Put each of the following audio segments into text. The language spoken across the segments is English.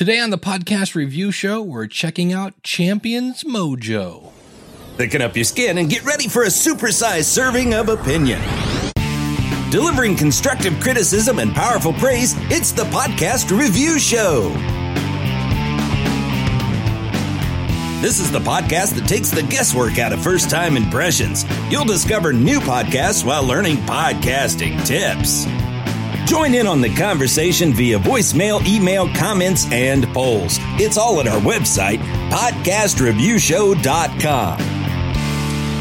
Today on the podcast review show, we're checking out Champions Mojo. Thicken up your skin and get ready for a supersized serving of opinion. Delivering constructive criticism and powerful praise, it's the podcast review show. This is the podcast that takes the guesswork out of first time impressions. You'll discover new podcasts while learning podcasting tips. Join in on the conversation via voicemail, email, comments, and polls. It's all at our website, podcastreviewshow.com.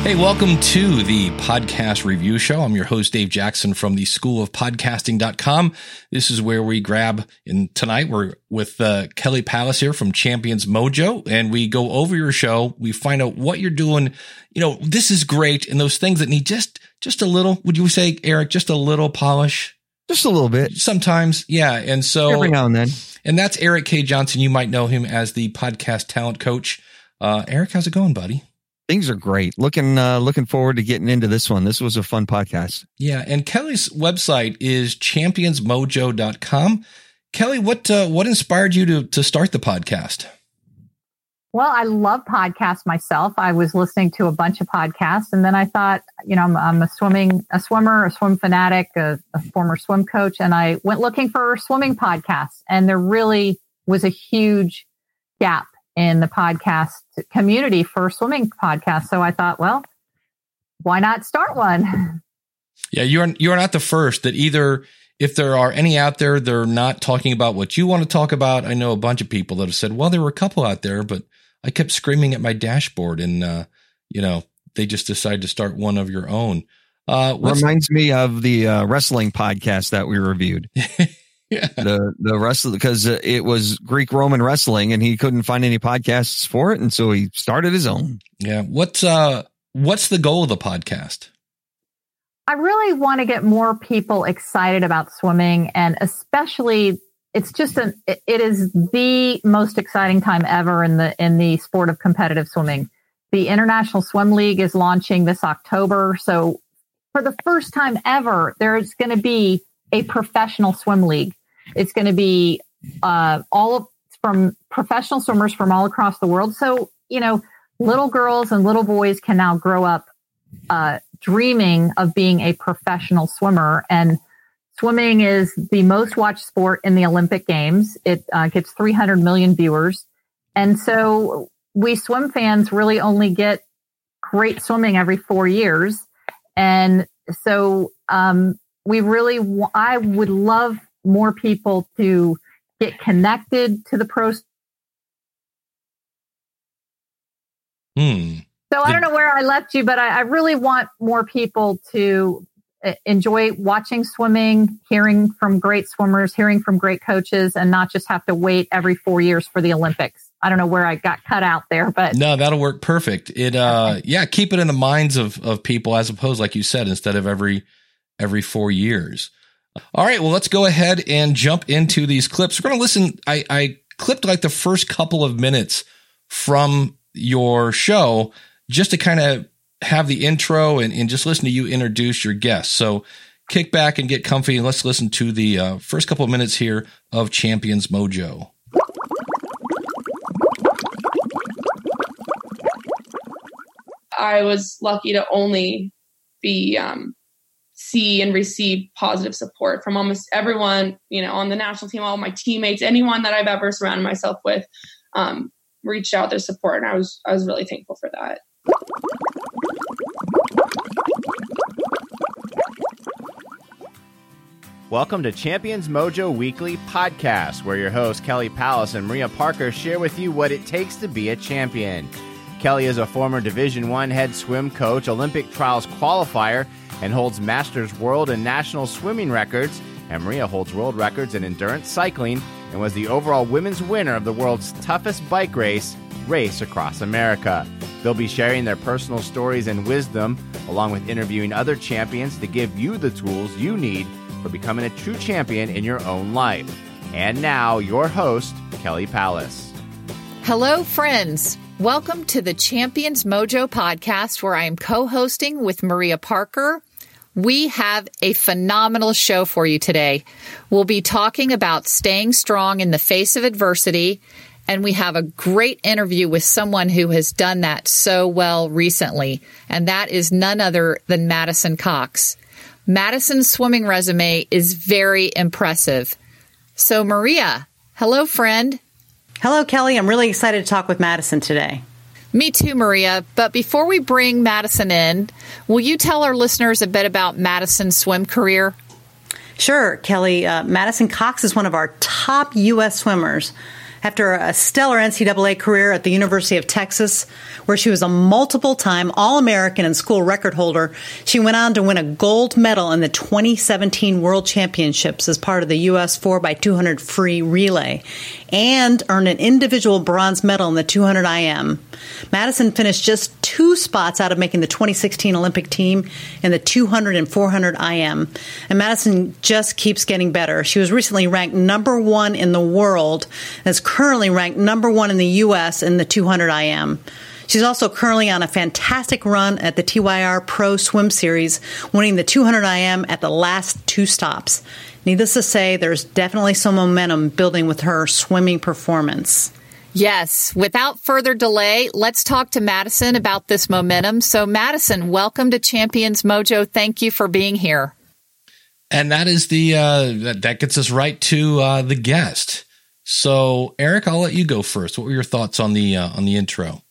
Hey, welcome to the podcast review show. I'm your host, Dave Jackson from the School of Podcasting.com. This is where we grab, and tonight we're with uh, Kelly Palace here from Champions Mojo, and we go over your show. We find out what you're doing. You know, this is great, and those things that need just just a little. Would you say, Eric, just a little polish? Just a little bit. Sometimes, yeah. And so every now and then. And that's Eric K. Johnson. You might know him as the podcast talent coach. Uh, Eric, how's it going, buddy? Things are great. Looking uh, looking forward to getting into this one. This was a fun podcast. Yeah, and Kelly's website is championsmojo.com. Kelly, what uh, what inspired you to to start the podcast? Well, I love podcasts myself. I was listening to a bunch of podcasts, and then I thought, you know, I'm, I'm a swimming a swimmer, a swim fanatic, a, a former swim coach, and I went looking for swimming podcasts, and there really was a huge gap in the podcast community for swimming podcasts. So I thought, well, why not start one? Yeah, you're you're not the first that either if there are any out there, they're not talking about what you want to talk about. I know a bunch of people that have said, well, there were a couple out there, but I kept screaming at my dashboard and, uh, you know, they just decided to start one of your own. Uh, Reminds me of the uh, wrestling podcast that we reviewed. yeah. The the wrestling because it was Greek Roman wrestling and he couldn't find any podcasts for it, and so he started his own. Yeah. What's uh what's the goal of the podcast? I really want to get more people excited about swimming and especially it's just an it is the most exciting time ever in the in the sport of competitive swimming. The International Swim League is launching this October, so for the first time ever there's going to be a professional swim league. It's going to be uh, all from professional swimmers from all across the world. So, you know, little girls and little boys can now grow up uh, dreaming of being a professional swimmer. And swimming is the most watched sport in the Olympic Games. It uh, gets 300 million viewers. And so we swim fans really only get great swimming every four years. And so um, we really, I would love more people to get connected to the pros. Hmm. So I don't know where I left you, but I, I really want more people to enjoy watching swimming, hearing from great swimmers, hearing from great coaches, and not just have to wait every four years for the Olympics. I don't know where I got cut out there, but no, that'll work perfect. It, uh, okay. yeah, keep it in the minds of of people as opposed, like you said, instead of every every four years. All right, well, let's go ahead and jump into these clips. We're going to listen. I, I clipped like the first couple of minutes from your show just to kind of have the intro and, and just listen to you introduce your guests. So kick back and get comfy and let's listen to the uh, first couple of minutes here of Champions Mojo. I was lucky to only be um, see and receive positive support from almost everyone, you know, on the national team, all my teammates, anyone that I've ever surrounded myself with, um, reached out their support, and I was I was really thankful for that. Welcome to Champions Mojo Weekly Podcast, where your hosts Kelly Palace and Maria Parker share with you what it takes to be a champion. Kelly is a former Division One head swim coach, Olympic trials qualifier, and holds Masters World and National swimming records. And Maria holds world records in endurance cycling and was the overall women's winner of the world's toughest bike race, Race Across America. They'll be sharing their personal stories and wisdom, along with interviewing other champions to give you the tools you need for becoming a true champion in your own life. And now, your host, Kelly Palace. Hello, friends. Welcome to the Champions Mojo podcast, where I am co hosting with Maria Parker We have a phenomenal show for you today. We'll be talking about staying strong in the face of adversity, and we have a great interview with someone who has done that so well recently, and that is none other than Madison Cox. Madison's swimming resume is very impressive. So, Maria, hello, friend. Hello, Kelly. I'm really excited to talk with Madison today. Me too, Maria. But before we bring Madison in, will you tell our listeners a bit about Madison's swim career? Sure, Kelly. Uh, Madison Cox is one of our top U.S. swimmers. After a stellar NCAA career at the University of Texas, where she was a multiple time All American and school record holder, she went on to win a gold medal in the 2017 World Championships as part of the U.S. 4x200 free relay and earned an individual bronze medal in the 200 IM. Madison finished just two spots out of making the 2016 Olympic team in the 200 and 400 IM. And Madison just keeps getting better. She was recently ranked number one in the world and is currently ranked number one in the U.S. in the 200 IM. She's also currently on a fantastic run at the TYR Pro Swim Series, winning the 200 IM at the last two stops. Needless to say, there's definitely some momentum building with her swimming performance. Yes. Without further delay, let's talk to Madison about this momentum. So, Madison, welcome to Champions Mojo. Thank you for being here. And that is the uh, that, that gets us right to uh, the guest. So, Eric, I'll let you go first. What were your thoughts on the uh, on the intro?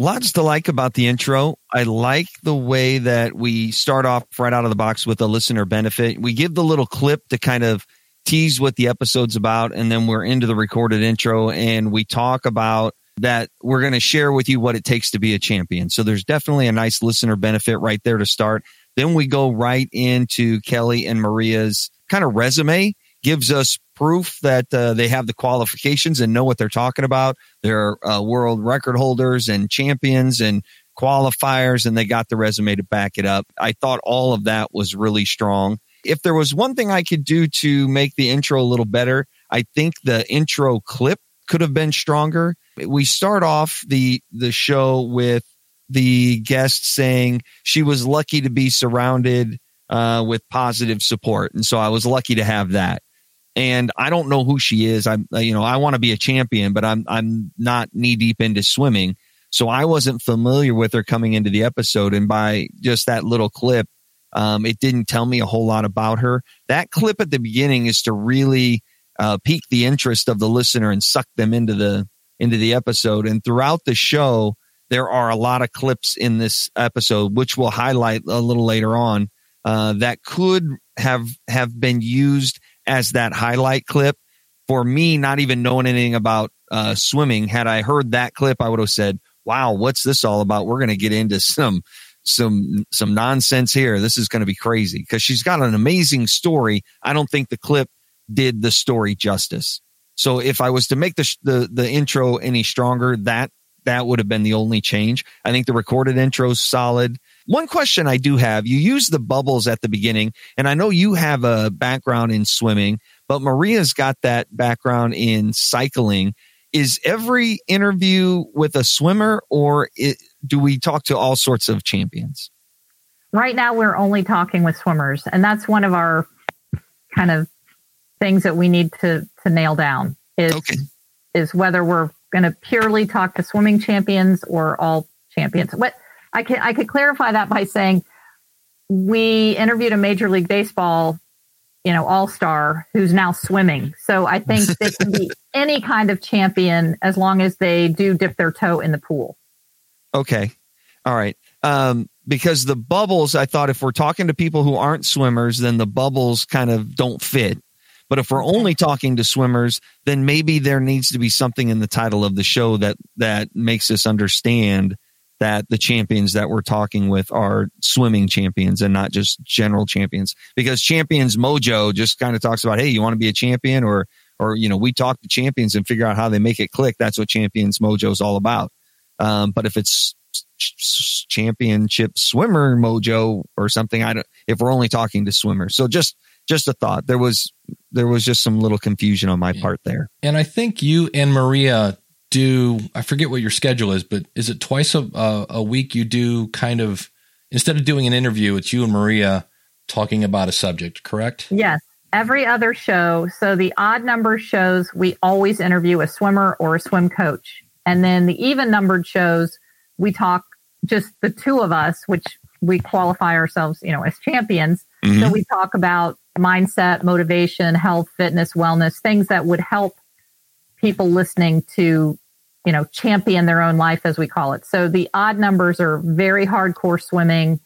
Lots to like about the intro. I like the way that we start off right out of the box with a listener benefit. We give the little clip to kind of tease what the episode's about, and then we're into the recorded intro and we talk about that we're going to share with you what it takes to be a champion. So there's definitely a nice listener benefit right there to start. Then we go right into Kelly and Maria's kind of resume, gives us proof that uh, they have the qualifications and know what they're talking about. They're uh, world record holders and champions and qualifiers, and they got the resume to back it up. I thought all of that was really strong. If there was one thing I could do to make the intro a little better, I think the intro clip could have been stronger. We start off the the show with the guest saying she was lucky to be surrounded uh, with positive support, and so I was lucky to have that and I don't know who she is. I'm, uh, you know, I want to be a champion, but I'm, I'm not knee deep into swimming. So I wasn't familiar with her coming into the episode. And by just that little clip, um, it didn't tell me a whole lot about her. That clip at the beginning is to really, uh, pique the interest of the listener and suck them into the, into the episode. And throughout the show, there are a lot of clips in this episode, which we'll highlight a little later on, uh, that could have, have been used as that highlight clip. For me, not even knowing anything about uh, swimming, had I heard that clip, I would have said, "Wow, what's this all about?" We're going to get into some some some nonsense here. This is going to be crazy because she's got an amazing story. I don't think the clip did the story justice. So if I was to make the the, the intro any stronger, that that would have been the only change. I think the recorded intro is solid. One question I do have, you use the bubbles at the beginning, and I know you have a background in swimming, but Maria's got that background in cycling. Is every interview with a swimmer or it, do we talk to all sorts of champions? Right now, we're only talking with swimmers, and that's one of our kind of things that we need to to nail down is okay. is whether we're going to purely talk to swimming champions or all champions. What I can I could clarify that by saying we interviewed a Major League Baseball, you know, all star who's now swimming. So I think they can be any kind of champion as long as they do dip their toe in the pool. Okay. All right. Um, because the bubbles, I thought if we're talking to people who aren't swimmers, then the bubbles kind of don't fit. But if we're only talking to swimmers, then maybe there needs to be something in the title of the show that that makes us understand that the champions that we're talking with are swimming champions and not just general champions. Because champions mojo just kind of talks about hey you want to be a champion? Or or you know we talk to champions and figure out how they make it click. That's what champions mojo is all about. Um, but if it's championship swimmer mojo or something i don't if we're only talking to swimmers. So just just a thought. There was there was just some little confusion on my part there. And i think you and maria do I forget what your schedule is, but is it twice a uh, a week you do kind of instead of doing an interview, it's you and Maria talking about a subject, correct? Yes. Every other show. So the odd number shows, we always interview a swimmer or a swim coach. And then the even numbered shows, we talk just the two of us, which we qualify ourselves, you know, as champions. Mm-hmm. So we talk about mindset, motivation, health, fitness, wellness, things that would help people listening to, you know, champion their own life, as we call it. So the odd numbers are very hardcore swimming.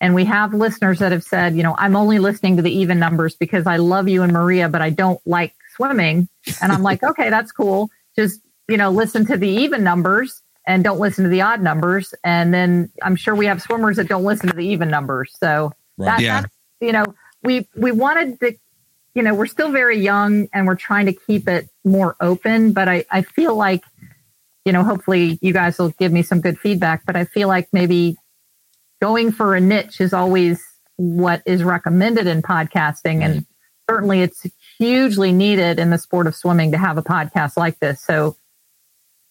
And we have listeners that have said, you know, I'm only listening to the even numbers because I love you and Maria, but I don't like swimming. And I'm like, okay, that's cool. Just, you know, listen to the even numbers and don't listen to the odd numbers. And then I'm sure we have swimmers that don't listen to the even numbers. So right. that, yeah. that's, you know, we, we wanted to, you know, we're still very young and we're trying to keep it more open, but I, I feel like, you know, hopefully you guys will give me some good feedback, but I feel like maybe going for a niche is always what is recommended in podcasting. And certainly it's hugely needed in the sport of swimming to have a podcast like this. So,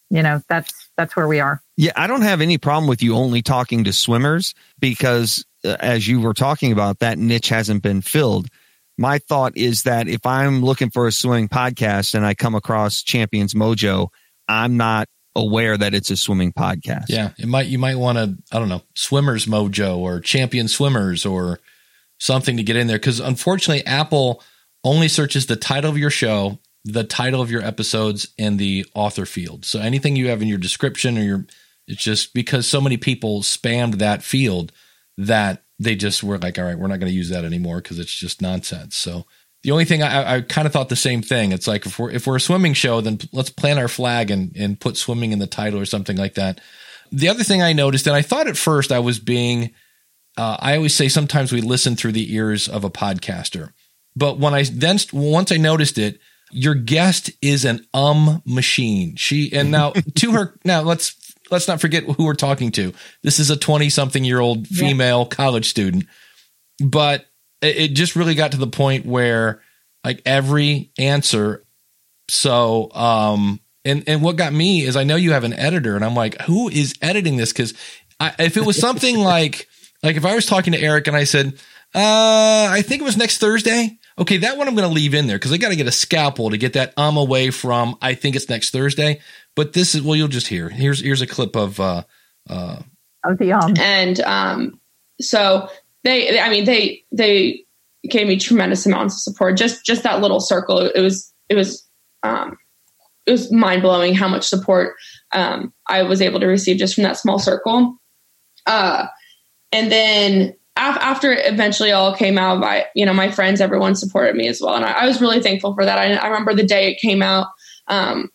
you know, that's, that's where we are. Yeah. I don't have any problem with you only talking to swimmers because uh, as you were talking about, that niche hasn't been filled. My thought is that if I'm looking for a swimming podcast and I come across Champions Mojo, I'm not aware that it's a swimming podcast. Yeah, it might you might want to I don't know Swimmers Mojo or Champion Swimmers or something to get in there because unfortunately Apple only searches the title of your show, the title of your episodes, and the author field. So anything you have in your description or your it's just because so many people spammed that field that they just were like, all right, we're not going to use that anymore because it's just nonsense. So the only thing I, I kind of thought the same thing. It's like if we're if we're a swimming show, then let's plant our flag and and put swimming in the title or something like that. The other thing I noticed, and I thought at first I was being, uh, I always say sometimes we listen through the ears of a podcaster, but when I then once I noticed it, your guest is an um machine. She and now to her now let's let's not forget who we're talking to. This is a 20 something year old female yeah. college student, but it just really got to the point where like every answer. So, um, and, and what got me is I know you have an editor and I'm like, who is editing this? Cause I, if it was something like, like if I was talking to Eric and I said, uh, I think it was next Thursday. Okay, that one I'm going to leave in there because I got to get a scalpel to get that um away from. I think it's next Thursday. But this is well, you'll just hear. Here's here's a clip of uh uh of the um and um so they I mean they they gave me tremendous amounts of support. Just just that little circle, it was it was um it was mind blowing how much support um I was able to receive just from that small circle. Uh, and then after it eventually all came out, my you know my friends, everyone supported me as well, and I, I was really thankful for that. I, I remember the day it came out. Um,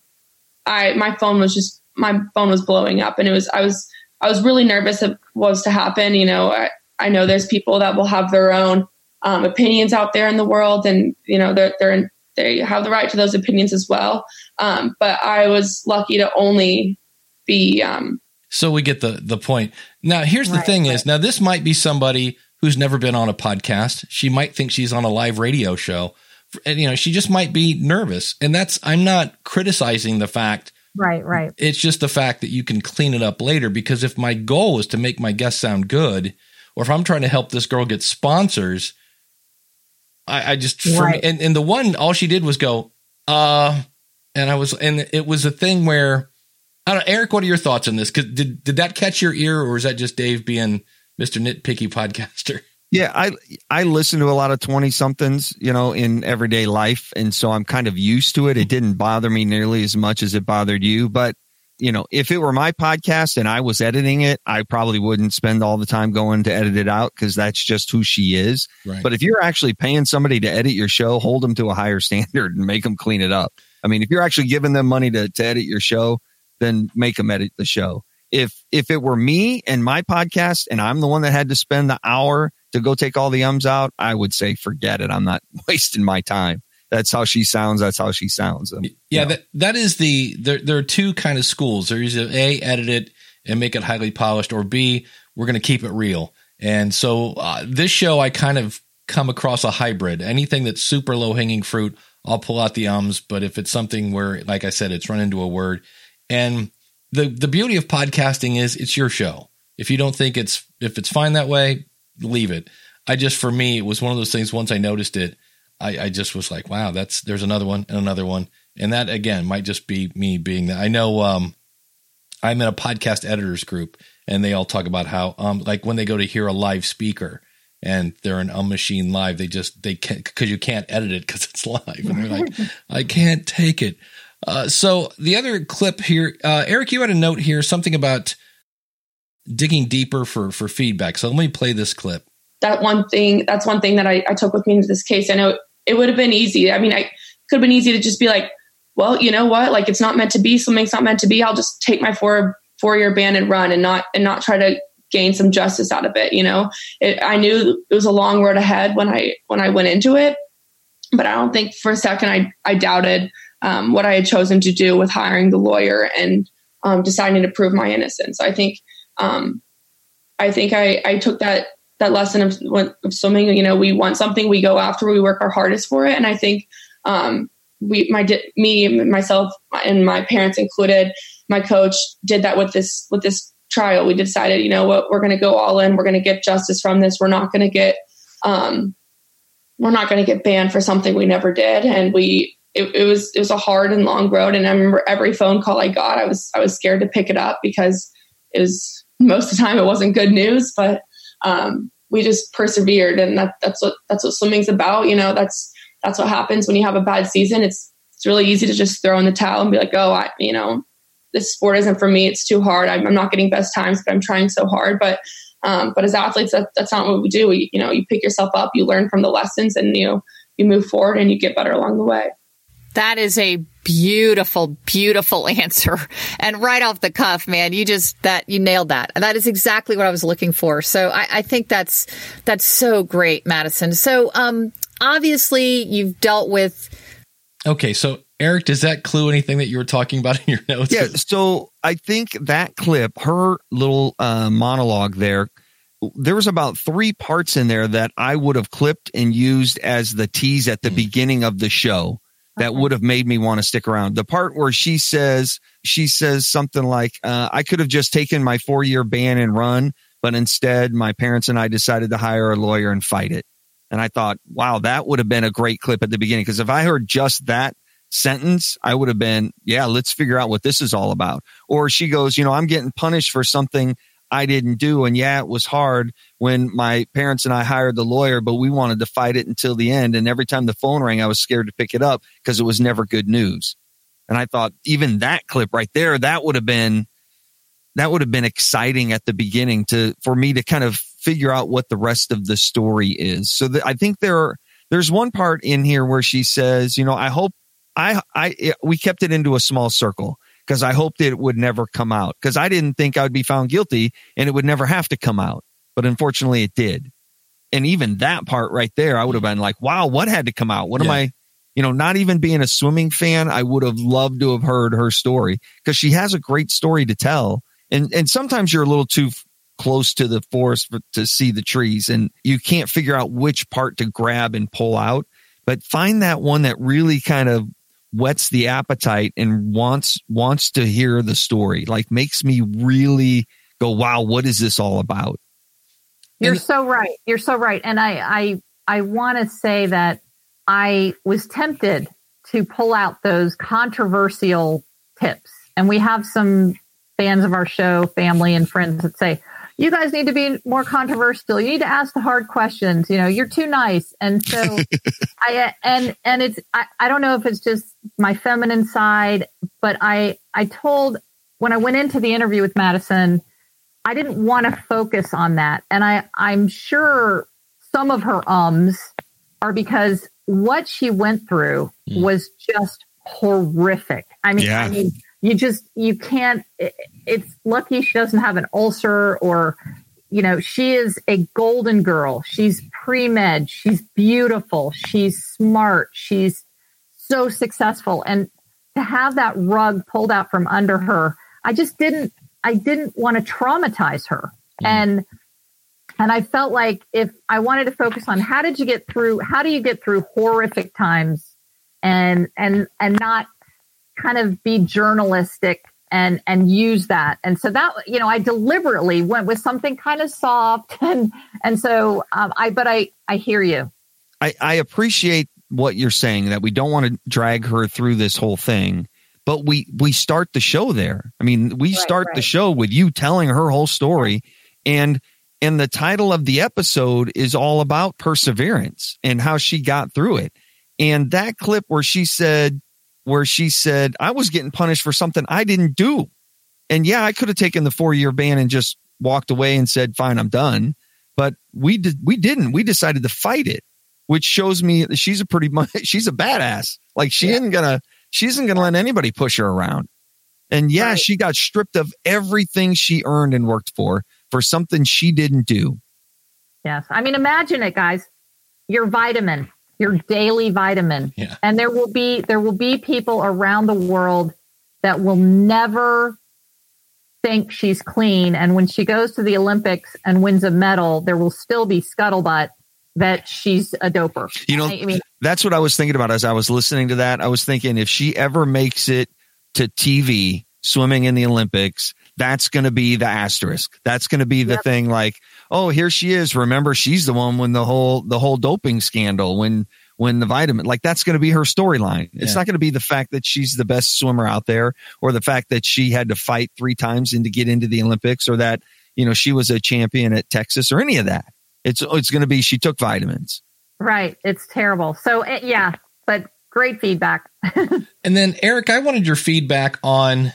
I my phone was just my phone was blowing up, and it was I was I was really nervous of what was to happen. You know, I, I know there's people that will have their own um, opinions out there in the world, and you know they're they're in, they have the right to those opinions as well. Um, but I was lucky to only be. Um, so we get the the point. Now here's the right, thing: right. is now this might be somebody who's never been on a podcast. She might think she's on a live radio show you know she just might be nervous. And that's i'm not criticizing the fact right right. it's just the fact that you can clean it up later because if my goal is to make my guest sound good or if i'm trying to help this girl get sponsors i, I just right. me, and, and the one all she did was go uh and i was and it was a thing where i don't eric what are your thoughts on this? Because did, did that catch your ear or is that just dave being mr nitpicky podcaster yeah, I I listen to a lot of 20 somethings, you know, in everyday life and so I'm kind of used to it. It didn't bother me nearly as much as it bothered you, but you know, if it were my podcast and I was editing it, I probably wouldn't spend all the time going to edit it out because that's just who she is. Right. But if you're actually paying somebody to edit your show, hold them to a higher standard and make them clean it up. I mean, if you're actually giving them money to, to edit your show, then make them edit the show. If if it were me and my podcast and I'm the one that had to spend the hour to go take all the ums out, I would say forget it. I'm not wasting my time. That's how she sounds. That's how she sounds. Yeah, that, that is the there. There are two kind of schools. There's a edit it and make it highly polished, or B we're going to keep it real. And so uh, this show, I kind of come across a hybrid. Anything that's super low hanging fruit, I'll pull out the ums. But if it's something where, like I said, it's run into a word, and the the beauty of podcasting is it's your show. If you don't think it's if it's fine that way, leave it. I just for me it was one of those things. Once I noticed it, I, I just was like, wow, that's there's another one and another one, and that again might just be me being that. I know um, I'm in a podcast editors group, and they all talk about how um like when they go to hear a live speaker and they're an um machine live, they just they can't because you can't edit it because it's live, and they're like, I can't take it. Uh, so the other clip here, uh, Eric, you had a note here, something about digging deeper for for feedback. So let me play this clip. That one thing, that's one thing that I, I took with me into this case. I know it would have been easy. I mean, I could have been easy to just be like, well, you know what? Like it's not meant to be. Something's not meant to be. I'll just take my four four year ban and run and not and not try to gain some justice out of it. You know, it, I knew it was a long road ahead when I when I went into it, but I don't think for a second I I doubted um, what I had chosen to do with hiring the lawyer and um, deciding to prove my innocence. I think um, I think I I took that that lesson of, of swimming. You know, we want something, we go after, we work our hardest for it, and I think um, we my me myself and my parents included my coach did that with this with this trial we decided you know what we're going to go all in we're going to get justice from this we're not going to get um we're not going to get banned for something we never did and we it, it, was it was a hard and long road and i remember every phone call i got i was i was scared to pick it up because it was most of the time it wasn't good news but um we just persevered and that that's what that's what swimming's about you know that's that's what happens when you have a bad season it's it's really easy to just throw in the towel and be like oh i you know this sport isn't for me. It's too hard. I'm, I'm not getting best times, but I'm trying so hard. But um, but as athletes, that, that's not what we do. We, you know, you pick yourself up, you learn from the lessons, and you you move forward and you get better along the way. That is a beautiful, beautiful answer. And right off the cuff, man, you just that you nailed that. That is exactly what I was looking for. So I, I think that's that's so great, Madison. So um obviously you've dealt with Okay, so Eric, does that clue anything that you were talking about in your notes? Yeah. So I think that clip, her little uh, monologue there, there was about three parts in there that I would have clipped and used as the tease at the mm. beginning of the show that would have made me want to stick around. The part where she says, she says something like, uh, I could have just taken my four year ban and run, but instead my parents and I decided to hire a lawyer and fight it. And I thought, wow, that would have been a great clip at the beginning. Cause if I heard just that sentence, I would have been, yeah, let's figure out what this is all about. Or she goes, you know, I'm getting punished for something I didn't do. And yeah, it was hard when my parents and I hired the lawyer, but we wanted to fight it until the end. And every time the phone rang, I was scared to pick it up because it was never good news. And I thought even that clip right there, that would have been, that would have been exciting at the beginning to, for me to kind of figure out what the rest of the story is. So I think there are, there's one part in here where she says, you know, I hope I, I, we kept it into a small circle because I hoped it would never come out because I didn't think I would be found guilty and it would never have to come out. But unfortunately it did. And even that part right there, I would have been like, wow, what had to come out? What yeah. am I, you know, not even being a swimming fan, I would have loved to have heard her story because she has a great story to tell. And, and sometimes you're a little too close to the forest to see the trees and you can't figure out which part to grab and pull out. But find that one that really kind of whets the appetite and wants wants to hear the story like makes me really go wow what is this all about? You're and, so right. You're so right. And i i i want to say that i was tempted to pull out those controversial tips. And we have some fans of our show family and friends that say you guys need to be more controversial. You need to ask the hard questions. You know, you're too nice. And so I, and, and it's, I, I don't know if it's just my feminine side, but I, I told when I went into the interview with Madison, I didn't want to focus on that. And I, I'm sure some of her ums are because what she went through mm. was just horrific. I mean, yeah. I mean, you just you can't it, it's lucky she doesn't have an ulcer or you know she is a golden girl. She's pre-med. She's beautiful. She's smart. She's so successful. And to have that rug pulled out from under her i just didn't i didn't want to traumatize her. Mm. and and i felt like if i wanted to focus on how did you get through how do you get through horrific times and and and not kind of be journalistic and and use that. And so that you know, I deliberately went with something kind of soft, and and so um, I. But I I hear you. I, I appreciate what you're saying that we don't want to drag her through this whole thing, but we we start the show there. I mean, we Right, start the show with you telling her whole story, and and the title of the episode is all about perseverance and how she got through it. And that clip where she said, where she said, I was getting punished for something I didn't do. And yeah, I could have taken the four year ban and just walked away and said, fine, I'm done. But we did, we didn't. We decided to fight it, which shows me that she's a pretty much, she's a badass. Like she isn't gonna, she isn't gonna let anybody push her around. And yeah, Right. she got stripped of everything she earned and worked for, for something she didn't do. Yes. I mean, imagine it, guys. Your vitamin, your daily vitamin. Yeah. And there will be there will be people around the world that will never think she's clean. And when she goes to the Olympics and wins a medal, there will still be scuttlebutt that she's a doper. You know, I mean, That's what I was thinking about as I was listening to that. I was thinking if she ever makes it to TV swimming in the Olympics, that's going to be the asterisk. That's going to be the Yep. thing like, oh, here she is. Remember, she's the one when the whole, the whole doping scandal, when, when the vitamin, like that's going to be her storyline. It's not going to be the fact that she's the best swimmer out there or the fact that she had to fight three times and to get into the Olympics or that, you know, she was a champion at Texas or any of that. It's, it's going to be, she took vitamins. right. It's terrible. So, eh, yeah, but great feedback. And then, Eric, I wanted your feedback on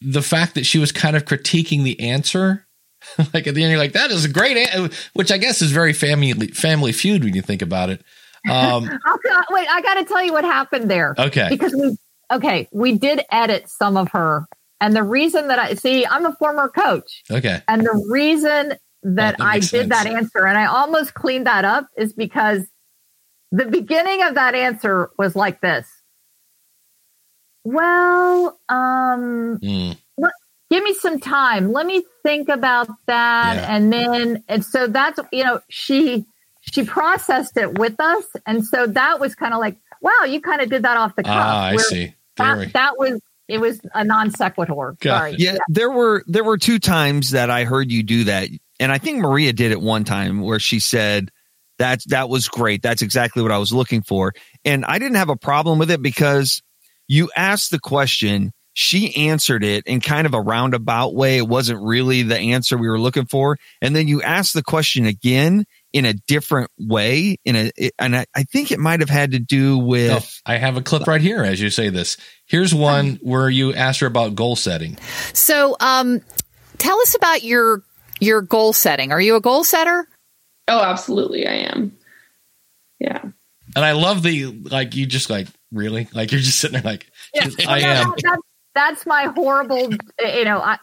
the fact that she was kind of critiquing the answer. like at the end, you're like, "That is a great," an-, which I guess is very family family feud when you think about it. Um, I'll, wait, I got to tell you what happened there. okay, because we okay we did edit some of her and the reason that i see i'm a former coach. Okay, and the reason that that i did that answer and i almost cleaned that up is because the beginning of that answer was like this. Well um Mm, give me some time let me think about that Yeah. and then and so that's you know she she processed it with us and so that was kind of like wow you kind of did that off the cuff ah, I see. That, that was it was a non sequitur. Sorry. it. Yeah, there were there were two times that I heard you do that, and I think Maria did it one time where she said that that was great. That's exactly what I was looking for, and I didn't have a problem with it because you asked the question, she answered it in kind of a roundabout way. It wasn't really the answer we were looking for, and then you asked the question again in a different way. In a, and I, I think it might have had to do with. Oh, I have a clip right here as you say this. Here's one where you asked her about goal setting. So, um, tell us about your your goal setting. Are you a goal setter? Oh, absolutely, I am. Yeah. And I love the like you just like really like you're just sitting there like I No, am. that- that- that's my horrible, you know, I,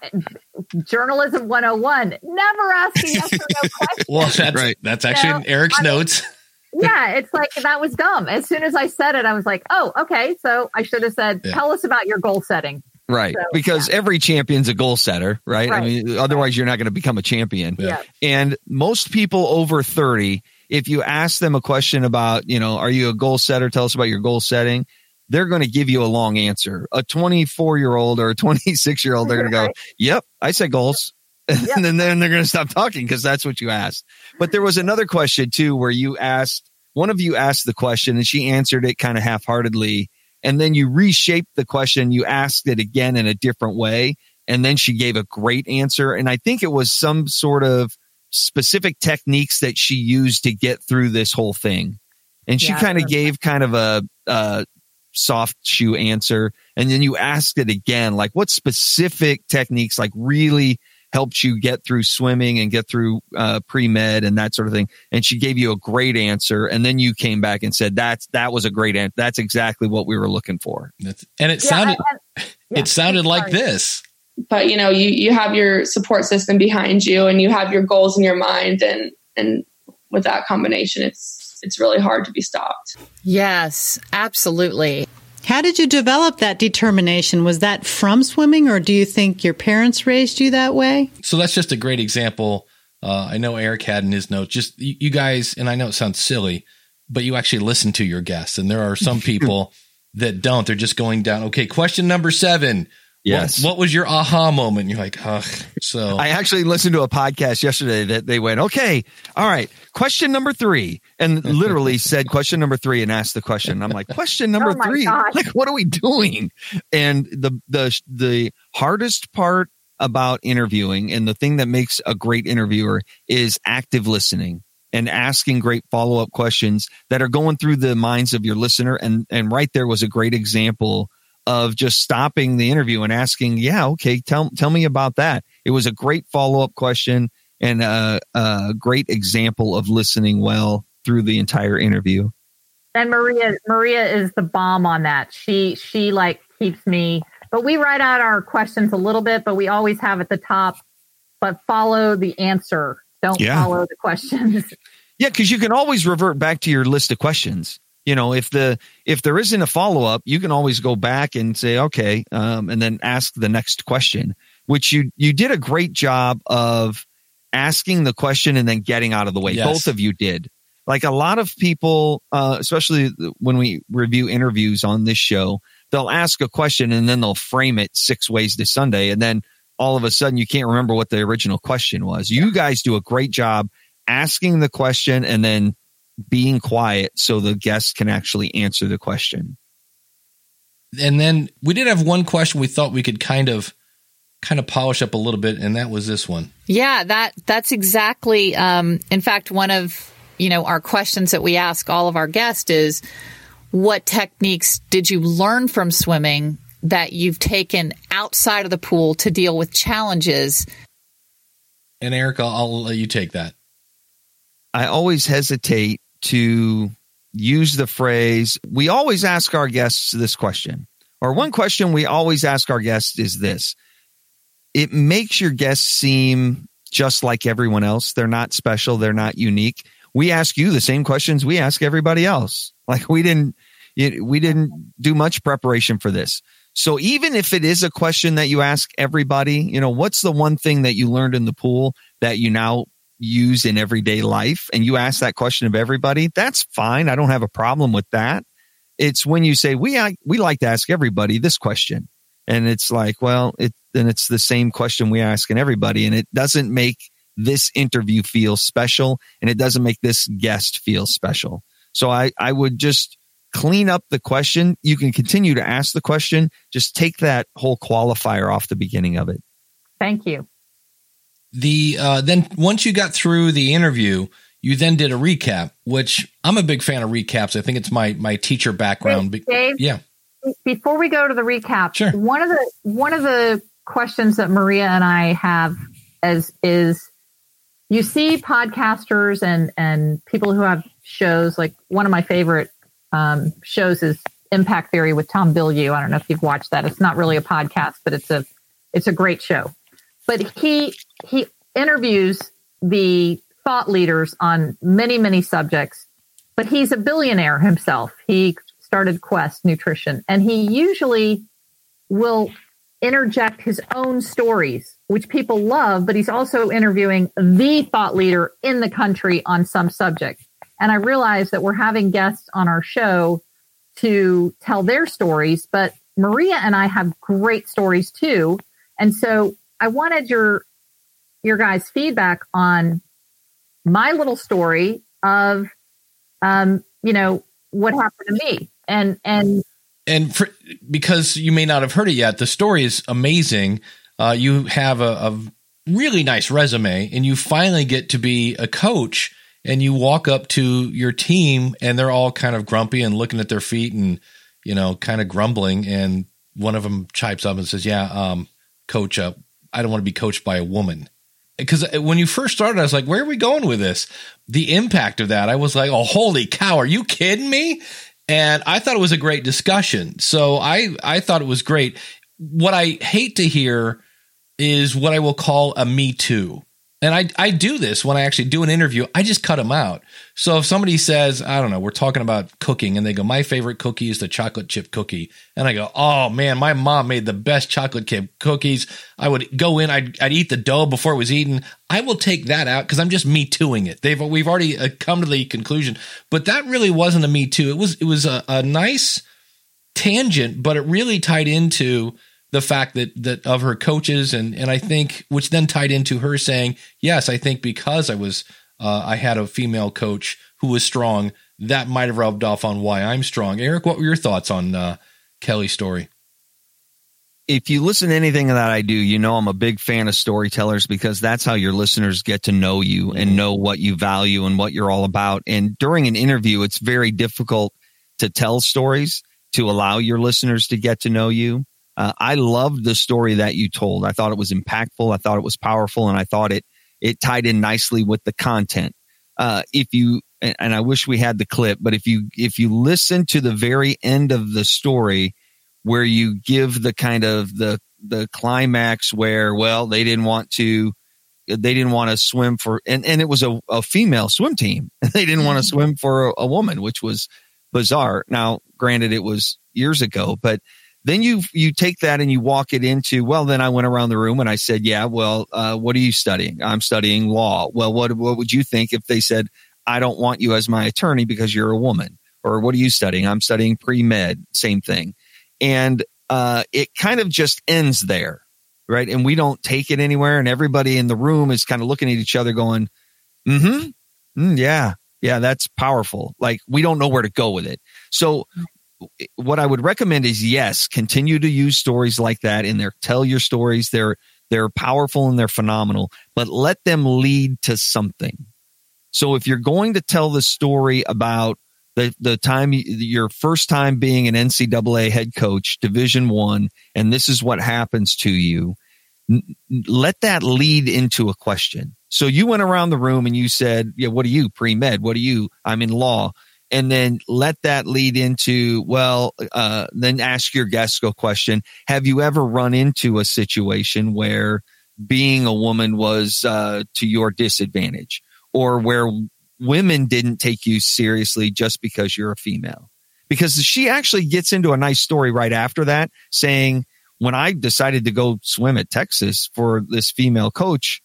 journalism 101. Never ask a yes or no question. Well, that's Right. that's actually in Eric's I mean- notes. yeah, it's like that was dumb. As soon as I said it, I was like, oh, okay. So I should have said, Yeah. tell us about your goal setting. Right. So, because every champion's a goal setter, right? I mean, otherwise you're not going to become a champion. Yeah. Yeah. And most people over 30, if you ask them a question about, you know, are you a goal setter? Tell us about your goal setting. They're going to give you a long answer. A 24 year old or a 26 year old, they're going to go, yep, I said goals. And then, then they're going to stop talking because that's what you asked. But there was another question too, where you asked, one of you asked the question and she answered it kind of half heartedly. And then you reshaped the question. You asked it again in a different way. And then she gave a great answer. And I think it was some sort of specific techniques that she used to get through this whole thing. And she Yeah, kind of gave kind of a, a soft shoe answer. And then you asked it again, like what specific techniques like really helped you get through swimming and get through uh, pre-med and that sort of thing. And she gave you a great answer. And then you came back and said, that's, that was a great answer. That's exactly what we were looking for. That's, and it Yeah, sounded I- I- yeah, it sounded like this. But you know, you you have your support system behind you, and you have your goals in your mind, and and with that combination, it's it's really hard to be stopped. Yes, absolutely. How did you develop that determination? Was that from swimming, or do you think your parents raised you that way? So that's just a great example. Uh, I know Eric had in his notes, just you, you guys, and I know it sounds silly, but you actually listen to your guests. And there are some people that don't. They're just going down. Okay, question number seven. Yes. What, what was your aha moment? You're like, ugh. So I actually listened to a podcast yesterday that they went, okay, all right, question number three, and literally said question number three and asked the question. I'm like, question number Oh my three, gosh. like, what are we doing? And the the the hardest part about interviewing and the thing that makes a great interviewer is active listening and asking great follow up questions that are going through the minds of your listener. And and right there was a great example of just stopping the interview and asking, yeah, okay, tell tell me about that. It was a great follow up question and a, a great example of listening well through the entire interview. And Maria, Maria is the bomb on that. She she like keeps me. But we write out our questions a little bit, but we always have at the top. But follow the answer. Don't Yeah. follow the questions. Yeah, because you can always revert back to your list of questions. You know, if the if there isn't a follow up, you can always go back and say, okay, um, and then ask the next question. Which you you did a great job of asking the question and then getting out of the way. Yes. Both of you did. Like a lot of people, uh, especially when we review interviews on this show, they'll ask a question and then they'll frame it six ways to Sunday, and then all of a sudden you can't remember what the original question was. You guys do a great job asking the question and then being quiet so the guest can actually answer the question. and then we did have one question we thought we could kind of kind of polish up a little bit, and that was this one. Yeah, that that's exactly. Um, in fact, one of you know our questions that we ask all of our guests is, what techniques did you learn from swimming that you've taken outside of the pool to deal with challenges? And Erica, I'll let you take that. I always hesitate to use the phrase, we always ask our guests this question. Or one question we always ask our guests is this it makes your guests seem just like everyone else. They're not special, they're not unique. We ask you the same questions we ask everybody else. Like we didn't we didn't do much preparation for this. So even if it is a question that you ask everybody, you know, what's the one thing that you learned in the pool that you now use in everyday life and you ask that question of everybody, that's fine. I don't have a problem with that. It's when you say we I, we like to ask everybody this question. And it's like, well, it then it's the same question we ask in everybody and it doesn't make this interview feel special and it doesn't make this guest feel special. So I I would just clean up the question. You can continue to ask the question, just take that whole qualifier off the beginning of it. Thank you. The uh, then once you got through the interview, you then did a recap, which I'm a big fan of recaps. I think it's my my teacher background. Dave, yeah, before we go to the recap, Sure. one of the one of the questions that Maria and I have as is you see podcasters and and people who have shows like one of my favorite um, shows is Impact Theory with Tom Bilyeu. I don't know if you've watched that. It's not really a podcast, but it's a it's a great show. But he he interviews the thought leaders on many many subjects. But he's a billionaire himself. He started Quest Nutrition, and he usually will interject his own stories, which people love, but he's also interviewing the thought leader in the country on some subject. And I realize that we're having guests on our show to tell their stories, but Maria and I have great stories too. And so I wanted your your guys' feedback on my little story of um, you know, what happened to me. And and and for, because you may not have heard it yet, the story is amazing. Uh, you have a, a really nice resume, and you finally get to be a coach. And you walk up to your team, and they're all kind of grumpy and looking at their feet, and you know, kind of grumbling. And one of them chimes up and says, "Yeah, um, coach, uh, I don't want to be coached by a woman." Because uh, when you first started, I was like, "Where are we going with this?" The impact of that, I was like, "Oh, holy cow! Are you kidding me?" and I thought it was a great discussion. So I I thought it was great. What I hate to hear is what I will call a me too. And I I do this when I actually do an interview. I just cut them out. So if somebody says, I don't know, we're talking about cooking and they go, "My favorite cookie is the chocolate chip cookie." And I go, "Oh man, my mom made the best chocolate chip cookies." I would go in, I'd, I'd eat the dough before it was eaten. I will take that out because I'm just me tooing it. They've we've already uh, come to the conclusion, but that really wasn't a me too. It was it was a, a nice tangent, but it really tied into the fact that that of her coaches and and I think which then tied into her saying, yes, I think because I was uh, I had a female coach who was strong, that might have rubbed off on why I'm strong. Eric, what were your thoughts on uh, Kelly's story? if you listen to anything that I do, you know I'm a big fan of storytellers because that's how your listeners get to know you and mm-hmm. know what you value and what you're all about. And during an interview, it's very difficult to tell stories to allow your listeners to get to know you. Uh, I loved the story that you told. I thought it was impactful. I thought it was powerful, and I thought it it tied in nicely with the content. Uh, if you and I wish we had the clip, but if you if you listen to the very end of the story, where you give the kind of the the climax where well they didn't want to they didn't want to swim for and, and it was a, a female swim team they didn't want to mm-hmm. swim for a, a, woman which was bizarre now granted it was years ago but then you you take that and you walk it into well then i went around the room and i said yeah well uh, what are you studying? I'm studying law. Well what what would you think if they said i don't want you as my attorney because you're a woman? Or what are you studying? I'm studying pre-med same thing. And uh, it kind of just ends there, right? And we don't take it anywhere, and everybody in the room is kind of looking at each other, going, Mm "Hmm, mm, yeah, yeah, that's powerful." Like we don't know where to go with it. So, what I would recommend is yes, continue to use stories like that in there. Tell your stories; they're they're powerful and they're phenomenal, but let them lead to something. So, if you're going to tell the story about the the time your first time being an NCAA head coach, Division One, and this is what happens to you. let that lead into a question. So you went around the room and you said, "Yeah, what are you pre med? What are you? I'm in law." And then let that lead into well. Uh, then ask your guest a question: Have you ever run into a situation where being a woman was uh, to your disadvantage? or where women didn't take you seriously just because you're a female. Because she actually gets into a nice story right after that saying, when I decided to go swim at Texas for this female coach,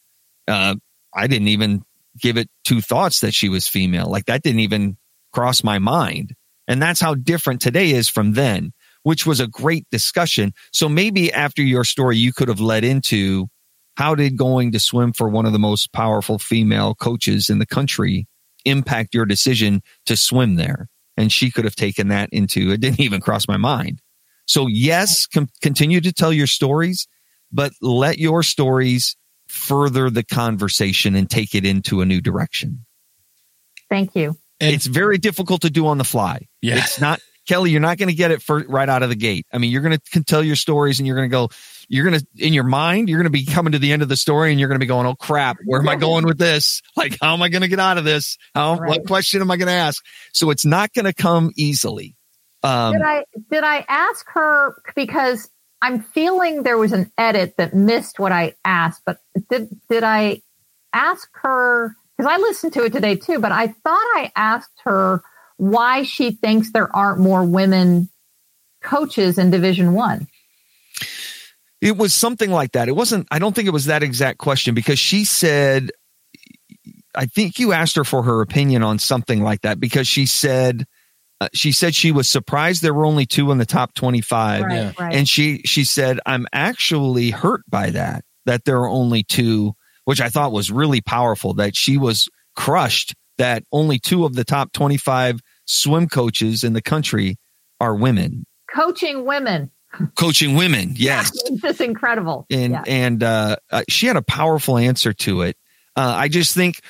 uh, I didn't even give it two thoughts that she was female. Like that didn't even cross my mind. And that's how different today is from then, which was a great discussion. So maybe after your story, you could have led into how did going to swim for one of the most powerful female coaches in the country impact your decision to swim there. And she could have taken that into it didn't even cross my mind. So yes, com- continue to tell your stories, but let your stories further the conversation and take it into a new direction. Thank you. And it's very difficult to do on the fly. Yeah. It's not Kelly, you're not going to get it for right out of the gate. I mean, you're going to tell your stories and you're going to go, you're going to, in your mind, you're going to be coming to the end of the story and you're going to be going, Oh crap, where am I going with this? Like, how am I going to get out of this? How, right. what question am I going to ask? So it's not going to come easily. Um, did I, did I ask her because I'm feeling there was an edit that missed what I asked, but did, did I ask her? Cause I listened to it today too, but I thought I asked her why she thinks there aren't more women coaches in division one. It was something like that. It wasn't, I don't think it was that exact question because she said, I think you asked her for her opinion on something like that because she said, uh, she said she was surprised there were only two in the top 25 right, right. and she she said i'm actually hurt by that that there are only two which i thought was really powerful that she was crushed that only two of the top 25 swim coaches in the country are women coaching women coaching women. Yes, it's just incredible. And yeah. and uh, uh, she had a powerful answer to it. Uh, I just think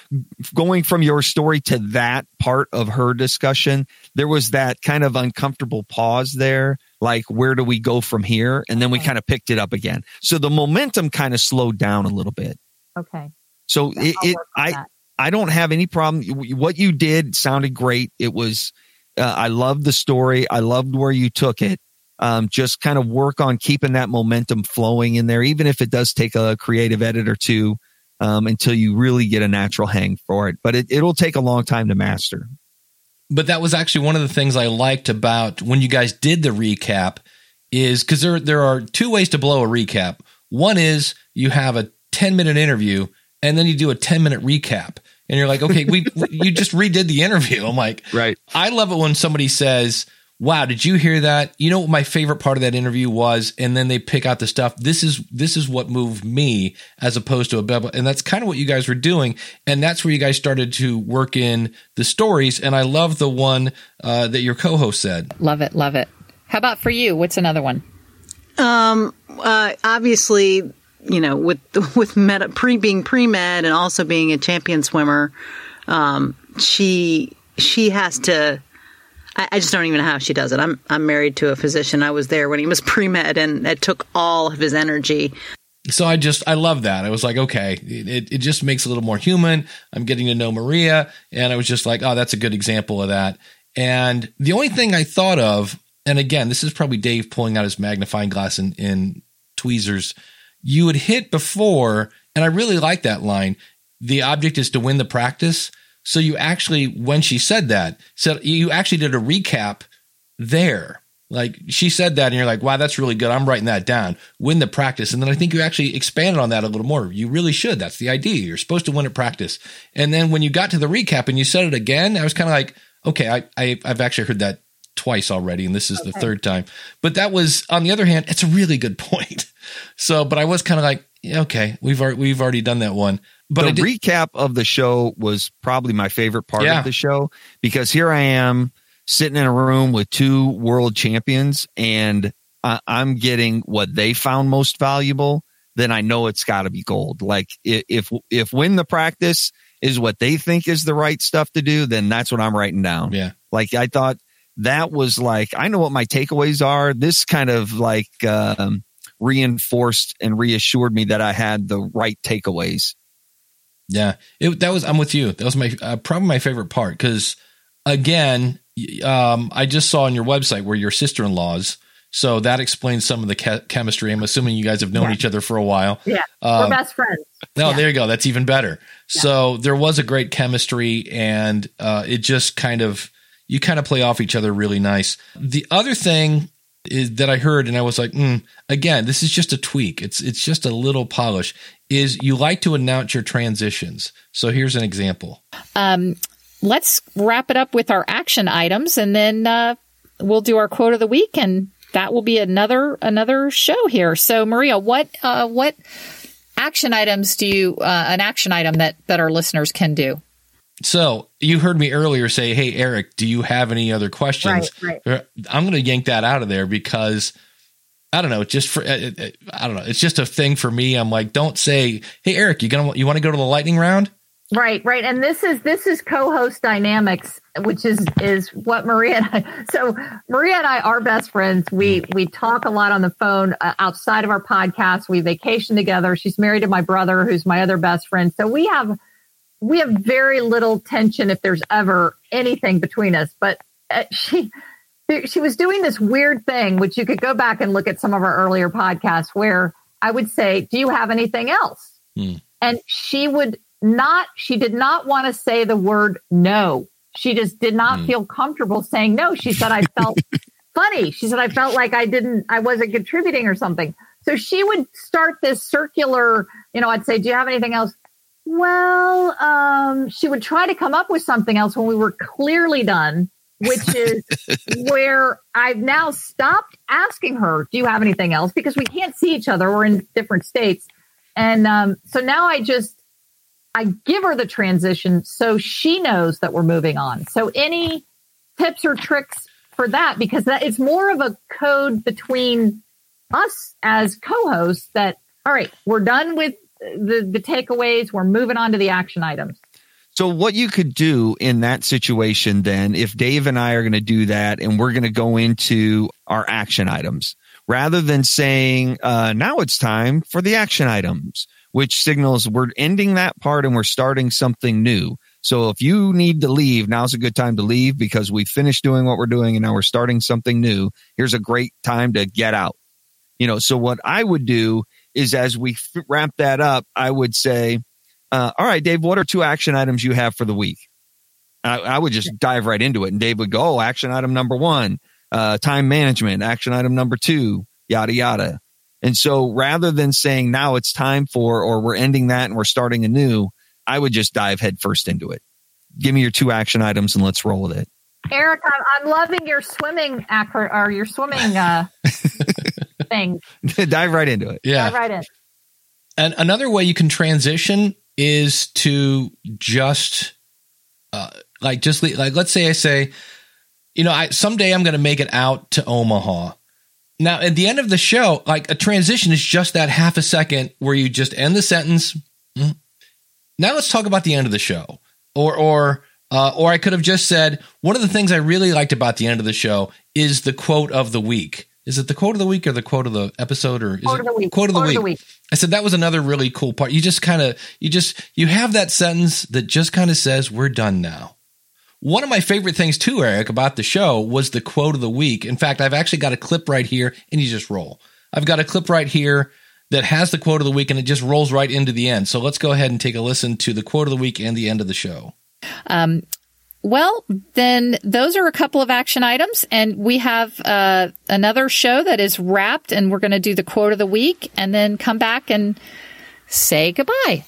going from your story to that part of her discussion, there was that kind of uncomfortable pause there. Like, where do we go from here? And then we kind of picked it up again. So the momentum kind of slowed down a little bit. Okay. So it, it I, that. I don't have any problem. What you did sounded great. It was, uh, I loved the story. I loved where you took it um, just kind of work on keeping that momentum flowing in there, even if it does take a creative edit or two um, until you really get a natural hang for it. But it, it'll take a long time to master. But that was actually one of the things I liked about when you guys did the recap is because there there are two ways to blow a recap. One is you have a 10 minute interview and then you do a 10 minute recap and you're like, okay, we you just redid the interview. I'm like, right. I love it when somebody says, wow, did you hear that? You know what my favorite part of that interview was? And then they pick out the stuff. This is this is what moved me as opposed to a Beba. And that's kind of what you guys were doing. And that's where you guys started to work in the stories. And I love the one uh, that your co-host said. Love it, love it. How about for you? What's another one? Um, uh, obviously, you know, with with med, pre being pre med and also being a champion swimmer, um, she she has to I, I just don't even know how she does it. I'm I'm married to a physician. I was there when he was pre med, and it took all of his energy. So I just I love that. I was like, okay, it it just makes it a little more human. I'm getting to know Maria, and I was just like, oh, that's a good example of that. And the only thing I thought of, and again, this is probably Dave pulling out his magnifying glass in, in tweezers. You had hit before, and I really like that line. The object is to win the practice. So you actually, when she said that, said you actually did a recap there. Like she said that, and you're like, wow, that's really good. I'm writing that down. Win the practice. And then I think you actually expanded on that a little more. You really should. That's the idea. You're supposed to win at practice. And then when you got to the recap and you said it again, I was kind of like, okay, I, I, have actually heard that twice already, and this is okay. the third time. But that was, on the other hand, it's a really good point. So, but I was kind of like, okay, we've already, we've already done that one. But the recap of the show was probably my favorite part yeah. of the show because here I am sitting in a room with two world champions and I, I'm getting what they found most valuable. Then I know it's got to be gold. Like if if win the practice is what they think is the right stuff to do, then that's what I'm writing down. Yeah. Like I thought that was like I know what my takeaways are. This kind of like um, reinforced and reassured me that I had the right takeaways. Yeah, it, that was. I'm with you. That was my uh, probably my favorite part because again, um, I just saw on your website where your sister in laws. So that explains some of the ke- chemistry. I'm assuming you guys have known yeah. each other for a while. Yeah, um, we're best friends. No, yeah. there you go. That's even better. Yeah. So there was a great chemistry, and uh, it just kind of you kind of play off each other really nice. The other thing is that I heard, and I was like, mm, again, this is just a tweak. It's it's just a little polish. Is you like to announce your transitions. So here's an example. Um, let's wrap it up with our action items, and then uh, we'll do our quote of the week, and that will be another another show here. So Maria, what uh, what action items do you uh, an action item that that our listeners can do? So you heard me earlier say, "Hey, Eric, do you have any other questions?" Right, right. Uh, I'm going to yank that out of there because I don't know. Just for uh, uh, I don't know. It's just a thing for me. I'm like, don't say, "Hey, Eric, you gonna you want to go to the lightning round?" Right, right. And this is this is co-host dynamics, which is is what Maria and I. So Maria and I are best friends. We mm. we talk a lot on the phone uh, outside of our podcast. We vacation together. She's married to my brother, who's my other best friend. So we have we have very little tension if there's ever anything between us. But uh, she she was doing this weird thing, which you could go back and look at some of our earlier podcasts, where I would say, "Do you have anything else?" Hmm. And she would not. She did not want to say the word no. She just did not hmm. feel comfortable saying no. She said, "I felt." funny. She said, I felt like I didn't, I wasn't contributing or something. So she would start this circular, you know, I'd say, Do you have anything else? Well, um, she would try to come up with something else when we were clearly done, which is where I've now stopped asking her, Do you have anything else? Because we can't see each other. We're in different states. And um, so now I just, I give her the transition so she knows that we're moving on. So any tips or tricks for that, because that it's more of a code between us as co-hosts that, all right, we're done with the, the takeaways. We're moving on to the action items. So, what you could do in that situation, then, if Dave and I are going to do that and we're going to go into our action items, rather than saying, uh, now it's time for the action items, which signals we're ending that part and we're starting something new. So, if you need to leave, now's a good time to leave because we finished doing what we're doing and now we're starting something new. Here's a great time to get out. You know, so what I would do is as we f- wrap that up, I would say, uh, all right, Dave, what are two action items you have for the week? I, I would just dive right into it. And Dave would go, oh, action item number one, uh, time management, action item number two, yada, yada. And so rather than saying now it's time for, or we're ending that and we're starting anew, I would just dive headfirst into it. Give me your two action items and let's roll with it. Eric, I'm, I'm loving your swimming acro- or your swimming uh, thing. Dive right into it. Yeah. Dive right in. And another way you can transition is to just uh, like just le- like let's say I say, you know, I someday I'm going to make it out to Omaha. Now, at the end of the show, like a transition is just that half a second where you just end the sentence. Mm. Now let's talk about the end of the show. Or or uh, or I could have just said one of the things I really liked about the end of the show is the quote of the week. Is it the quote of the week or the quote of the episode or is Quote it of the week. quote of the Quote week? of the week. I said that was another really cool part. You just kind of you just you have that sentence that just kind of says we're done now. One of my favorite things too, Eric, about the show was the quote of the week. In fact, I've actually got a clip right here, and you just roll. I've got a clip right here that has the quote of the week, and it just rolls right into the end. So let's go ahead and take a listen to the quote of the week and the end of the show. Um, well, then those are a couple of action items, and we have uh, another show that is wrapped, and we're going to do the quote of the week, and then come back and say goodbye.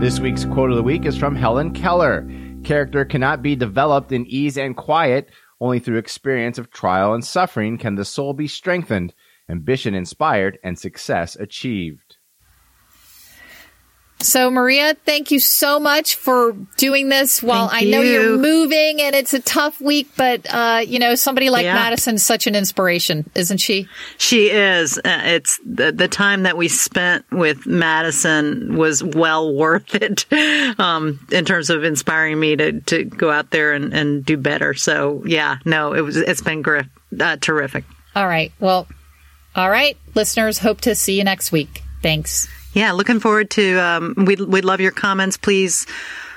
This week's quote of the week is from Helen Keller. Character cannot be developed in ease and quiet. Only through experience of trial and suffering can the soul be strengthened, ambition inspired, and success achieved. So, Maria, thank you so much for doing this. While Thank I know you. you're moving and it's a tough week, but uh, you know somebody like Yeah. Madison's such an inspiration, isn't she? She is. Uh, It's the, the time that we spent with Madison was well worth it um, in terms of inspiring me to, to go out there and, and do better. So yeah, no, it was. It's been gri- uh, terrific. All right. Well, all right, listeners. Hope to see you next week. Thanks. Yeah, looking forward to. Um, we'd we'd love your comments. Please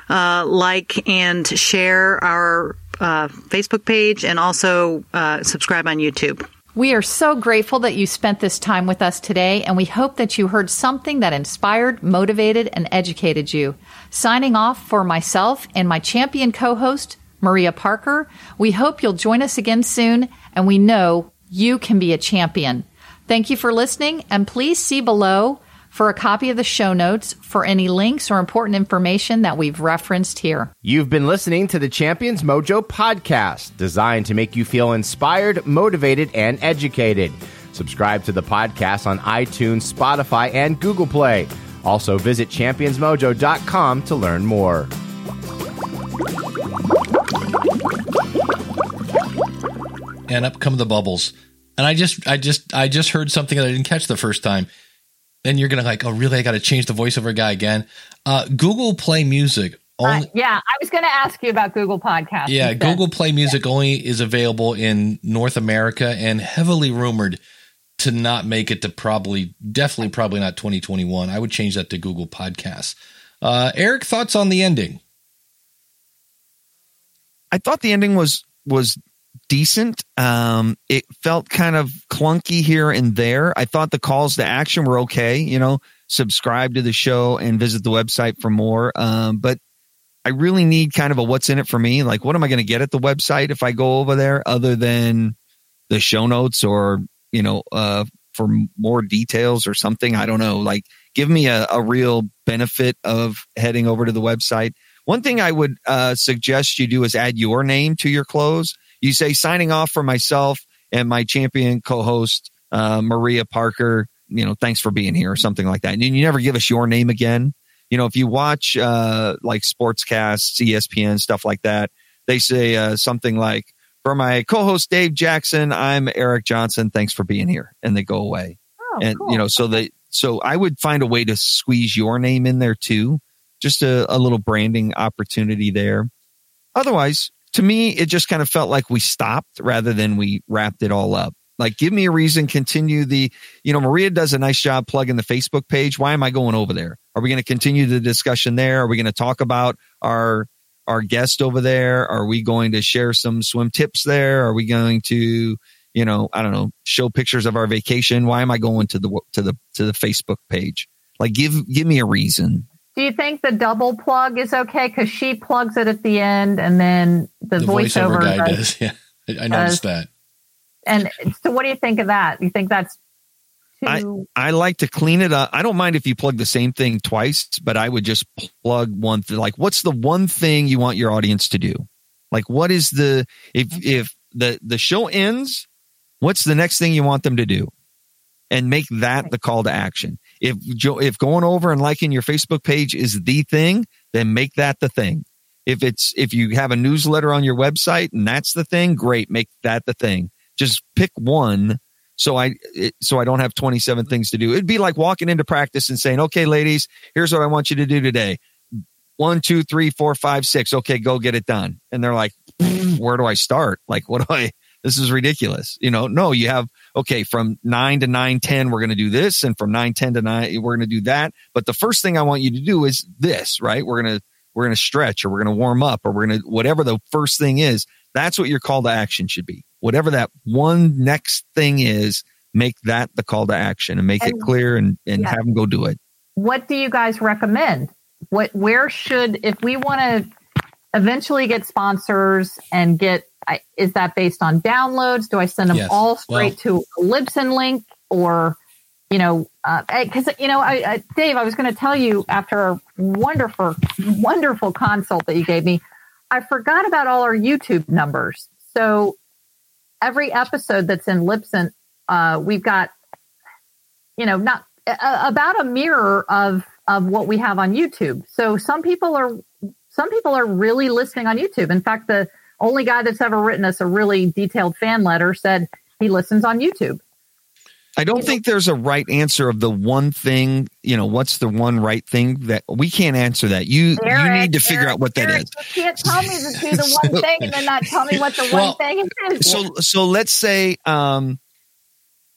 uh, like and share our uh, Facebook page, and also uh, subscribe on YouTube. We are so grateful that you spent this time with us today, and we hope that you heard something that inspired, motivated, and educated you. Signing off for myself and my champion co host, Maria Parker, we hope you'll join us again soon, and we know you can be a champion. Thank you for listening, and please see below for a copy of the show notes for any links or important information that we've referenced here. You've been listening to the Champions Mojo podcast, designed to make you feel inspired, motivated, and educated. Subscribe to the podcast on iTunes, Spotify, and Google Play. Also, visit championsmojo.com to learn more. and up come the bubbles. And I just, I just, I just heard something that I didn't catch the first time. And you're gonna like, oh, really? I got to change the voiceover guy again. Uh, Google Play Music only. Uh, yeah, I was going to ask you about Google Podcasts. yeah, instead. Google Play Music only is available in North America and heavily rumored to not make it to probably, definitely, probably not 2021. I would change that to Google Podcasts. Uh, Eric, thoughts on the ending? I thought the ending was was decent. Um, it felt kind of clunky here and there. I thought the calls to action were okay. You know, subscribe to the show and visit the website for more. Um, but I really need kind of a what's in it for me. Like, what am I going to get at the website if I go over there, other than the show notes or you know, uh, for more details or something? I don't know. Like, give me a, a real benefit of heading over to the website. One thing I would uh, suggest you do is add your name to your close. You say signing off for myself and my champion co-host uh, Maria Parker. You know, thanks for being here or something like that. And you never give us your name again. You know, if you watch uh, like sportscasts, ESPN stuff like that, they say uh, something like, "For my co-host Dave Jackson, I'm Eric Johnson. Thanks for being here," and they go away. Oh, and cool. you know, so they so I would find a way to squeeze your name in there too just a, a little branding opportunity there. Otherwise, to me, it just kind of felt like we stopped rather than we wrapped it all up. Like, give me a reason, continue the, you know, Maria does a nice job plugging the Facebook page. Why am I going over there? Are we going to continue the discussion there? Are we going to talk about our, our guest over there? Are we going to share some swim tips there? Are we going to, you know, I don't know, show pictures of our vacation? Why am I going to the, to the, to the Facebook page? Like, give, give me a reason. Do you think the double plug is okay? Because she plugs it at the end, and then the, The voiceover, voiceover guy does- does. Yeah, I I noticed that. And so, what do you think of that? You think that's I- too? I like to clean it up. I don't mind if you plug the same thing twice, but I would just plug one thing. Like, what's the one thing you want your audience to do? Like, what is the if if the the show ends, what's the next thing you want them to do? And make that the call to action. If if going over and liking your Facebook page is the thing, then make that the thing. If it's if you have a newsletter on your website and that's the thing, great, make that the thing. Just pick one so I so I don't have 27 things to do. It'd be like walking into practice and saying, "Okay, ladies, here's what I want you to do today. One, two, three, four, five, six. Okay, go get it done." And they're like, "Where do I start? Like, what do I? This is ridiculous." You know, no, you have okay from nine to nine ten, we're going to do this, and from nine ten to nine, we're going to do that. But the first thing I want you to do is this, right? We're gonna we're gonna stretch, or we're gonna warm up, or we're gonna whatever the first thing is. That's what your call to action should be. Whatever that one next thing is, make that the call to action and make and, it clear and, and yeah. have them go do it. What do you guys recommend? What, where should, if we want to eventually get sponsors and get, is that based on downloads? Do I send them yes. all straight well, to a Libsyn link or, you know, because uh, you know, I, I, Dave, I was going to tell you after a wonderful, wonderful consult that you gave me, I forgot about all our YouTube numbers. So every episode that's in Libsyn, uh, we've got, you know, not uh, about a mirror of of what we have on YouTube. So some people are some people are really listening on YouTube. In fact, the only guy that's ever written us a really detailed fan letter said he listens on YouTube. I don't think there's a right answer of the one thing, you know, what's the one right thing that we can't answer that. You Eric, you need to figure Eric, out what Eric, that is. You can't tell me to do the one so, thing and then not tell me what the well, one thing is. So so let's say um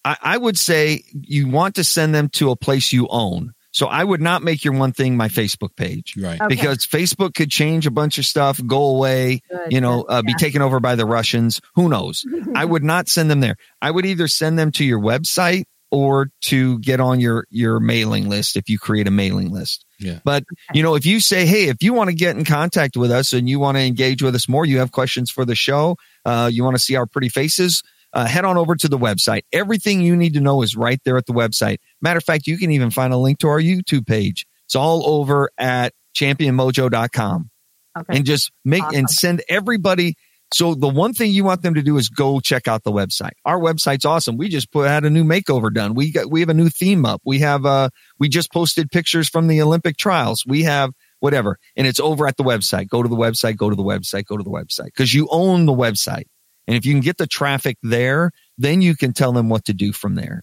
I, I would say you want to send them to a place you own. So I would not make your one thing my Facebook page, right? Okay. Because Facebook could change a bunch of stuff, go away, Good. you know, uh, yeah. be taken over by the Russians. Who knows? I would not send them there. I would either send them to your website or to get on your your mailing list if you create a mailing list. Yeah. But you know, if you say, hey, if you want to get in contact with us and you want to engage with us more, you have questions for the show, uh, you want to see our pretty faces, uh, head on over to the website. Everything you need to know is right there at the website. Matter of fact, you can even find a link to our YouTube page. It's all over at championmojo.com. Okay. And just make awesome. and send everybody. So the one thing you want them to do is go check out the website. Our website's awesome. We just put had a new makeover done. We got we have a new theme up. We have uh we just posted pictures from the Olympic trials. We have whatever. And it's over at the website. Go to the website, go to the website, go to the website. Because you own the website. And if you can get the traffic there, then you can tell them what to do from there.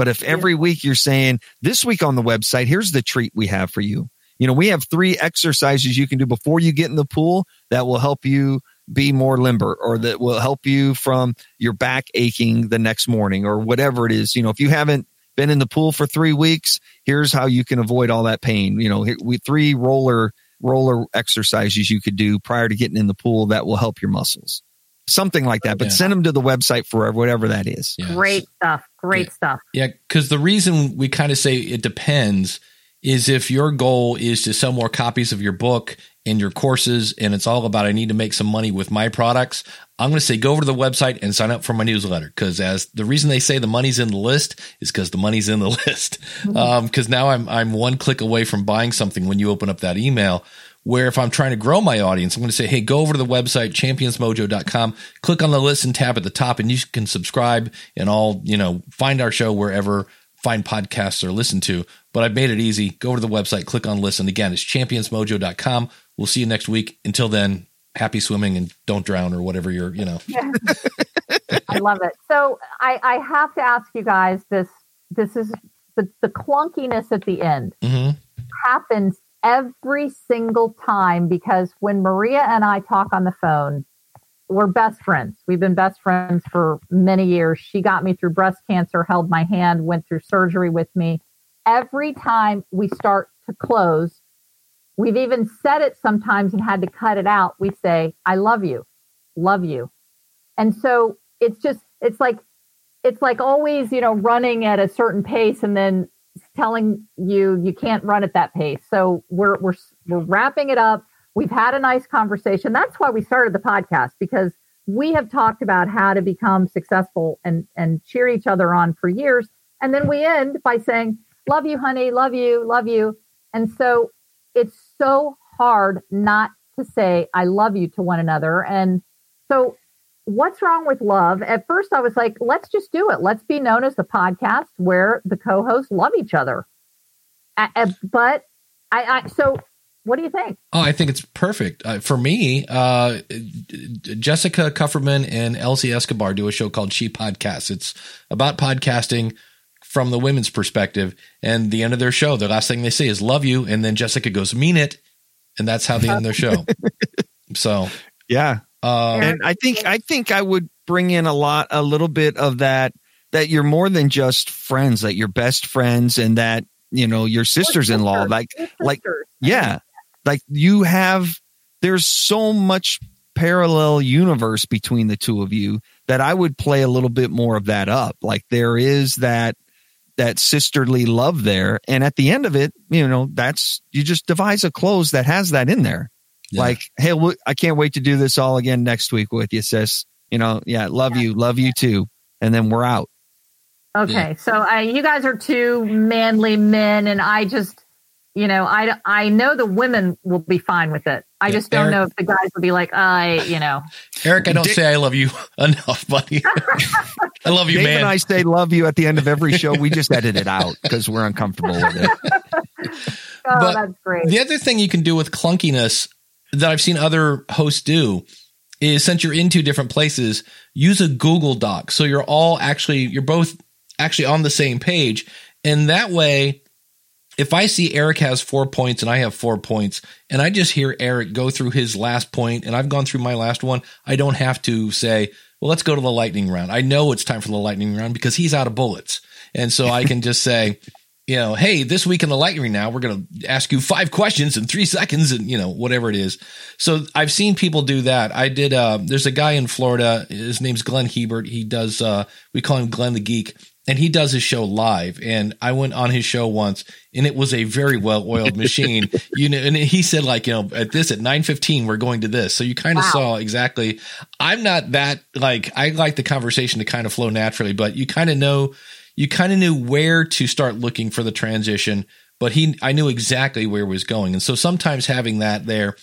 But if every week you're saying, this week on the website, here's the treat we have for you. You know, we have three exercises you can do before you get in the pool that will help you be more limber or that will help you from your back aching the next morning or whatever it is. You know, if you haven't been in the pool for three weeks, here's how you can avoid all that pain. You know, we three roller roller exercises you could do prior to getting in the pool that will help your muscles something like that. But yeah. send them to the website for whatever that is. Yeah. Great stuff. Great yeah. stuff. Yeah, because the reason we kind of say it depends is if your goal is to sell more copies of your book and your courses, and it's all about I need to make some money with my products. I'm going to say go over to the website and sign up for my newsletter because as the reason they say the money's in the list is because the money's in the list. Because mm-hmm. um, now I'm I'm one click away from buying something when you open up that email where if I'm trying to grow my audience, I'm going to say, hey, go over to the website, championsmojo.com, click on the listen tab at the top, and you can subscribe and all, you know, find our show wherever fine podcasts are listened to. But I've made it easy. Go over to the website, click on listen. Again, it's championsmojo.com. We'll see you next week. Until then, happy swimming and don't drown or whatever you're, you know. I love it. So I, I have to ask you guys this. This is the, the clunkiness at the end mm-hmm. happens every single time because when Maria and I talk on the phone, we're best friends. We've been best friends for many years. She got me through breast cancer, held my hand, went through surgery with me. Every time we start to close, we've even said it sometimes and had to cut it out. We say, I love you, love you. And so it's just, it's like, it's like always, you know, running at a certain pace and then telling you you can't run at that pace. So we're we're we're wrapping it up. We've had a nice conversation. That's why we started the podcast because we have talked about how to become successful and and cheer each other on for years. And then we end by saying, "Love you, honey. Love you. Love you." And so it's so hard not to say I love you to one another. And so what's wrong with love? At first I was like, let's just do it. Let's be known as the podcast where the co-hosts love each other. but I, I so what do you think? Oh, I think it's perfect. Uh, for me, uh, Jessica Kupferman and Elsie Escobar do a show called She Podcasts. It's about podcasting from the women's perspective. And the end of their show, the last thing they say is "Love you," and then Jessica goes, "Mean it," and that's how they end their show. so, yeah, um, and I think I think I would bring in a lot, a little bit of that. That you're more than just friends. That you're best friends, and that you know your sisters in law. Like, like, yeah, like you have. There's so much parallel universe between the two of you that I would play a little bit more of that up. Like there is that that sisterly love there, and at the end of it, you know, that's you just devise a close that has that in there. Yeah. Like, hey, I can't wait to do this all again next week with you, sis. You know, yeah, love yeah. you, love you too, and then we're out. Okay, yeah. so uh, you guys are two manly men, and I just, you know, I I know the women will be fine with it. I just don't Eric, know if the guys will be like, I, you know, Eric, I don't Dick, say I love you enough, buddy. I love you, Dave man. And I say love you at the end of every show. We just edit it out because we're uncomfortable with it. oh, but that's great. The other thing you can do with clunkiness that I've seen other hosts do is since you're in two different places, use a Google Doc. So you're all actually, you're both actually on the same page. And that way, if I see Eric has four points and I have four points, and I just hear Eric go through his last point and I've gone through my last one, I don't have to say, well, let's go to the lightning round. I know it's time for the lightning round because he's out of bullets. And so I can just say, you know, hey, this week in the lightning now, we're going to ask you five questions in three seconds and, you know, whatever it is. So I've seen people do that. I did, uh, there's a guy in Florida. His name's Glenn Hebert. He does, uh, we call him Glenn the Geek and he does his show live. And I went on his show once and it was a very well oiled machine, you know, and he said like, you know, at this, at 915, we're going to this. So you kind of wow. saw exactly, I'm not that like, I like the conversation to kind of flow naturally, but you kind of know, you kind of knew where to start looking for the transition, but he, I knew exactly where it was going. And so sometimes having that there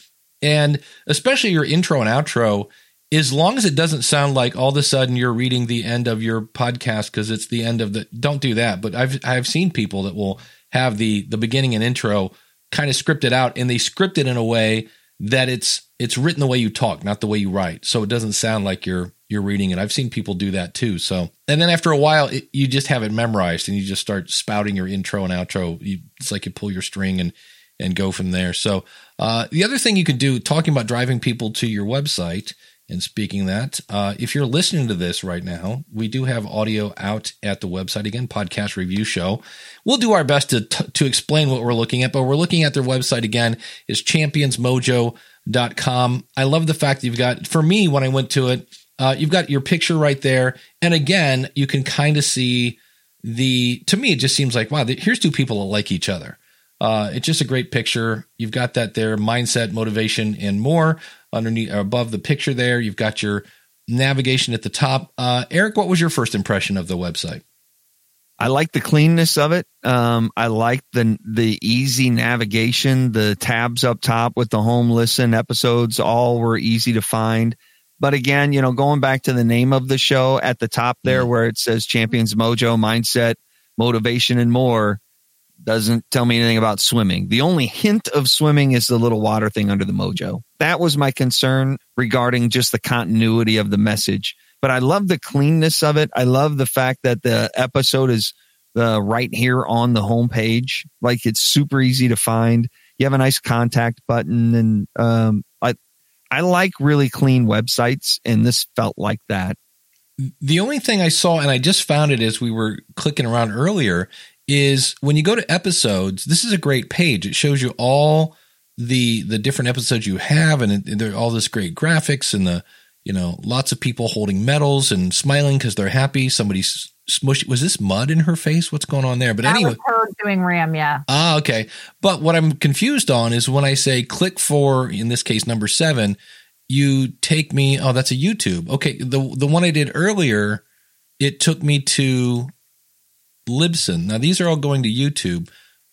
and especially your intro and outro, as long as it doesn't sound like all of a sudden you're reading the end of your podcast because it's the end of the, don't do that. But I've, I've seen people that will have the, the beginning and intro kind of scripted out and they script it in a way that it's, it's written the way you talk, not the way you write. So it doesn't sound like you're you're reading it. I've seen people do that too. So, and then after a while, it, you just have it memorized and you just start spouting your intro and outro. You, it's like you pull your string and and go from there. So, uh, the other thing you can do, talking about driving people to your website. And speaking that, uh, if you're listening to this right now, we do have audio out at the website again, podcast review show. We'll do our best to t- to explain what we're looking at, but we're looking at their website again is championsmojo.com. I love the fact that you've got for me when I went to it, uh, you've got your picture right there. And again, you can kind of see the, to me, it just seems like, wow, here's two people that like each other. Uh, it's just a great picture. You've got that there mindset, motivation, and more underneath, or above the picture there. You've got your navigation at the top. Uh, Eric, what was your first impression of the website? I like the cleanness of it. Um, I like the the easy navigation. The tabs up top with the home listen episodes all were easy to find. But again, you know, going back to the name of the show at the top there where it says Champions Mojo, Mindset, Motivation, and more doesn't tell me anything about swimming. The only hint of swimming is the little water thing under the mojo. That was my concern regarding just the continuity of the message. But I love the cleanness of it. I love the fact that the episode is uh, right here on the homepage. Like it's super easy to find. You have a nice contact button and um, I, like really clean websites, and this felt like that. The only thing I saw, and I just found it as we were clicking around earlier, is when you go to episodes. This is a great page. It shows you all the the different episodes you have, and, and all this great graphics and the you know lots of people holding medals and smiling because they're happy. Somebody's smush. Was this mud in her face? What's going on there? But that anyway, her doing Ram, yeah. Ah, okay. But what I'm confused on is when I say click for, in this case, number seven, you take me. Oh, that's a YouTube. Okay, the the one I did earlier, it took me to Libsyn. Now these are all going to YouTube.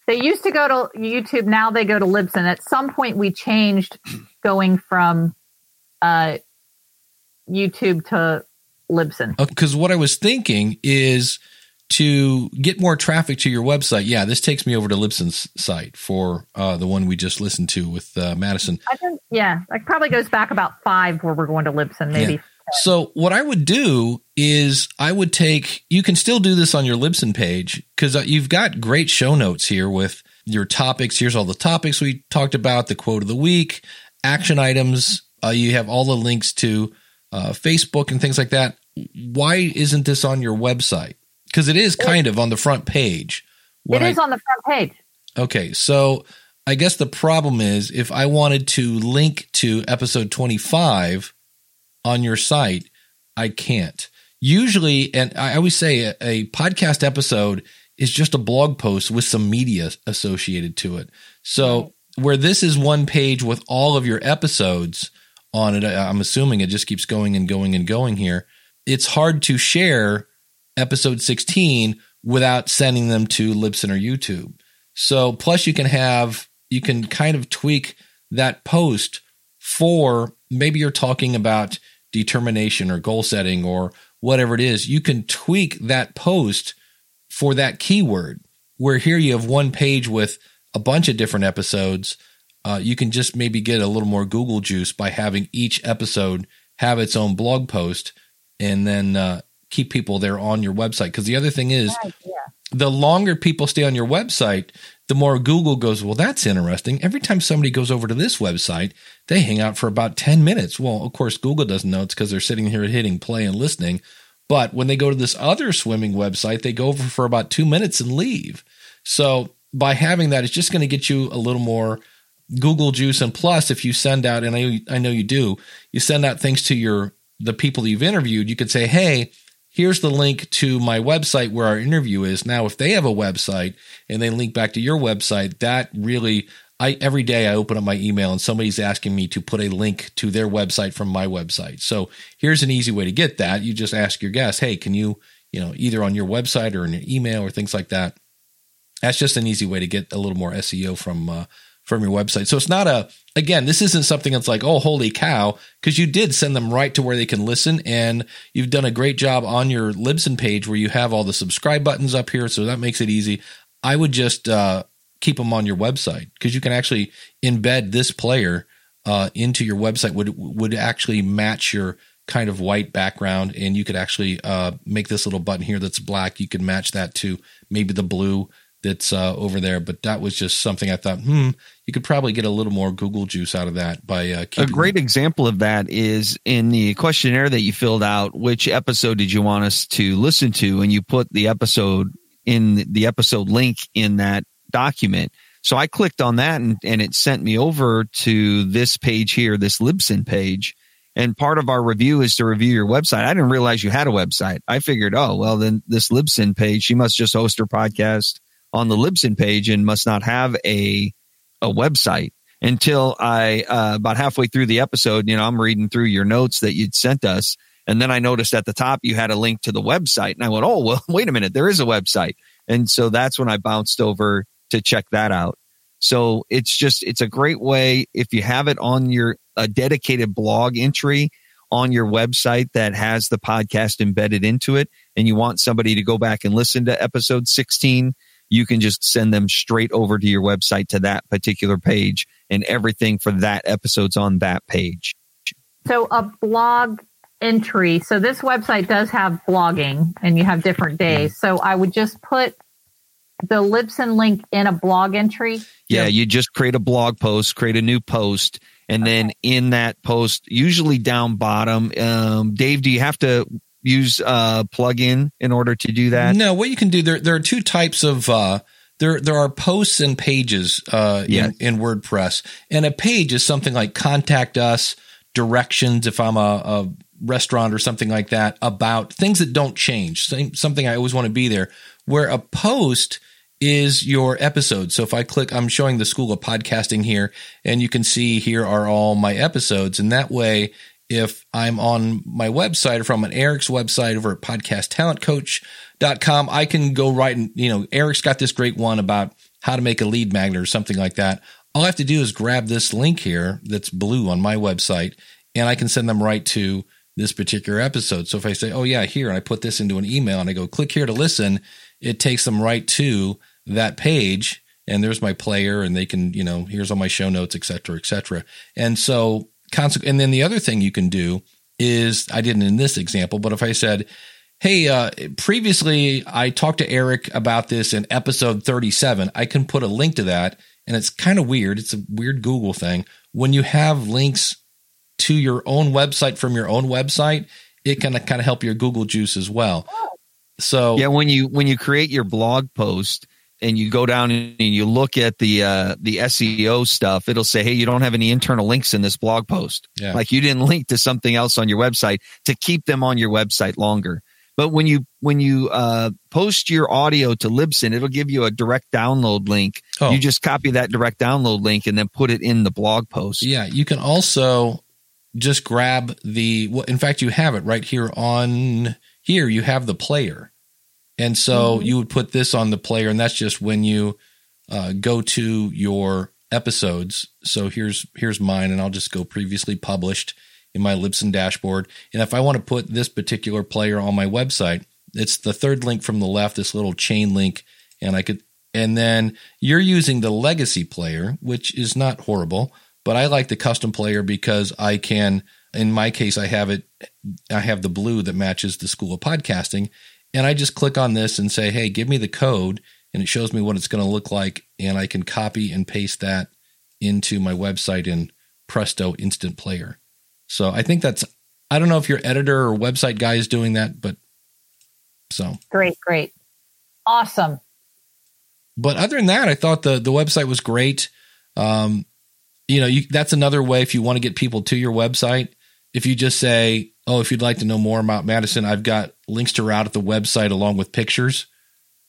They used to go to YouTube. Now they go to Libsyn. At some point, we changed going from uh, YouTube to Libsyn. Because what I was thinking is to get more traffic to your website. Yeah, this takes me over to Libsyn's site for uh, the one we just listened to with uh, Madison. I think, yeah, that probably goes back about five where we're going to Libsyn, maybe. Yeah. So what I would do is I would take. You can still do this on your Libsyn page because uh, you've got great show notes here with your topics. Here's all the topics we talked about, the quote of the week, action items. Uh, you have all the links to uh, Facebook and things like that. Why isn't this on your website? Because it is kind of on the front page. When it is I, on the front page. Okay, so I guess the problem is if I wanted to link to episode 25 on your site, I can't. Usually, and I always say a, a podcast episode is just a blog post with some media associated to it. So, where this is one page with all of your episodes on it, I'm assuming it just keeps going and going and going here. It's hard to share episode 16 without sending them to Libsyn or YouTube. So, plus, you can have, you can kind of tweak that post for maybe you're talking about determination or goal setting or whatever it is, you can tweak that post for that keyword. Where here you have one page with a bunch of different episodes. Uh, you can just maybe get a little more Google juice by having each episode have its own blog post and then uh, keep people there on your website. Because the other thing is, yeah. the longer people stay on your website, the more Google goes, well, that's interesting. Every time somebody goes over to this website, they hang out for about 10 minutes. Well, of course, Google doesn't know it's because they're sitting here hitting play and listening. But when they go to this other swimming website, they go over for about two minutes and leave. So by having that, it's just going to get you a little more Google juice. And plus, if you send out, and I, I know you do, you send out things to your the people you've interviewed, you could say, hey, here's the link to my website where our interview is. Now, if they have a website and they link back to your website, that really, I every day I open up my email and somebody's asking me to put a link to their website from my website. So here's an easy way to get that. You just ask your guest, hey, can you, you know, either on your website or in your email or things like that. That's just an easy way to get a little more SEO from uh, from your website. So it's not a again, this isn't something that's like, oh, holy cow, because you did send them right to where they can listen, and you've done a great job on your Libsyn page where you have all the subscribe buttons up here, so that makes it easy. I would just uh, keep them on your website because you can actually embed this player uh, into your website. Would would actually match your kind of white background, and you could actually uh, make this little button here that's black. You could match that to maybe the blue that's uh, over there. But that was just something I thought, hmm, you could probably get a little more Google juice out of that by uh, a great example of that is in the questionnaire that you filled out. Which episode did you want us to listen to? And you put the episode in the episode link in that document. So I clicked on that and, and it sent me over to this page here, this Libsyn page. And part of our review is to review your website. I didn't realize you had a website. I figured, oh, well, then this Libsyn page, she must just host her podcast on the Libsyn page and must not have a a website until I uh, about halfway through the episode, you know, I'm reading through your notes that you'd sent us, and then I noticed at the top you had a link to the website, and I went, "Oh, well, wait a minute, there is a website," and so that's when I bounced over to check that out. So it's just it's a great way if you have it on your a dedicated blog entry on your website that has the podcast embedded into it, and you want somebody to go back and listen to episode 16 you can just send them straight over to your website to that particular page and everything for that episode's on that page. So a blog entry. So this website does have blogging and you have different days. So I would just put the Libsyn link in a blog entry. Yeah, you just create a blog post, create a new post, and okay. then in that post, usually down bottom, um, Dave, do you have to use uh plugin in order to do that? No, what you can do there there are two types of uh there there are posts and pages uh yes. in, in WordPress. And a page is something like contact us, directions if I'm a, a restaurant or something like that about things that don't change. Something I always want to be there. Where a post is your episode. So if I click, I'm showing the School of Podcasting here, and you can see here are all my episodes. And that way, if I'm on my website or from an Eric's website over at podcasttalentcoach.com, I can go right and, you know, Eric's got this great one about how to make a lead magnet or something like that, all I have to do is grab this link here that's blue on my website and I can send them right to this particular episode. So if I say, oh, yeah, here, and I put this into an email and I go click here to listen, it takes them right to that page. And there's my player, and they can, you know, here's all my show notes, et cetera, et cetera. And so, and then the other thing you can do is I didn't in this example, but if I said, hey, uh, previously I talked to Eric about this in episode 37, I can put a link to that. And it's kind of weird. It's a weird Google thing. When you have links to your own website from your own website, it can kind of help your Google juice as well. So yeah, when you when you create your blog post and you go down and you look at the uh, the SEO stuff, it'll say, "Hey, you don't have any internal links in this blog post. Yeah. Like you didn't link to something else on your website to keep them on your website longer." But when you when you uh, post your audio to Libsyn, it'll give you a direct download link. Oh. You just copy that direct download link and then put it in the blog post. Yeah, you can also just grab the. Well, in fact, you have it right here on here. You have the player, and so mm-hmm. you would put this on the player, and that's just when you uh, go to your episodes. So here's here's mine, and I'll just go previously published in my Libsyn dashboard. And if I want to put this particular player on my website, it's the third link from the left, this little chain link. And I could, and then you're using the legacy player, which is not horrible, but I like the custom player because I can, in my case, I have it, I have the blue that matches the school of podcasting. And I just click on this and say, hey, give me the code. And it shows me what it's going to look like. And I can copy and paste that into my website in Presto Instant Player. So I think that's I don't know if your editor or website guy is doing that, but so great, great, awesome. But other than that, I thought the the website was great. Um, you know, you, that's another way if you want to get people to your website. If you just say, "Oh, if you'd like to know more about Madison, I've got links to route at the website along with pictures,"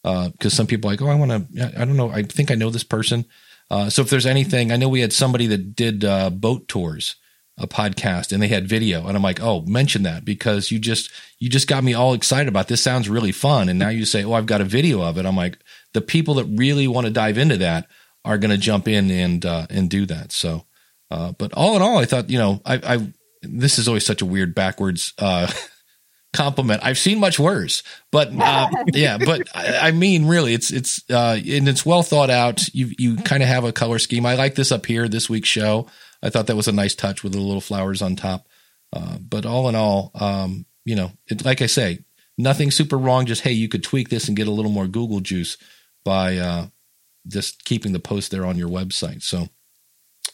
because uh, some people like, "Oh, I want to. I don't know. I think I know this person." Uh, so if there's anything, I know we had somebody that did uh, boat tours a podcast and they had video and I'm like, "Oh, mention that because you just you just got me all excited about this sounds really fun." And now you say, "Oh, I've got a video of it." I'm like, the people that really want to dive into that are going to jump in and uh, and do that. So, uh, but all in all, I thought, you know, I, I this is always such a weird backwards uh, compliment. I've seen much worse, but uh, yeah, but I, I, mean, really, it's it's uh, and it's well thought out. You you kind of have a color scheme. I like this up here this week's show. I thought that was a nice touch with the little flowers on top. Uh, but all in all, um, you know, it, like I say, nothing super wrong. Just hey, you could tweak this and get a little more Google juice by uh, just keeping the post there on your website. So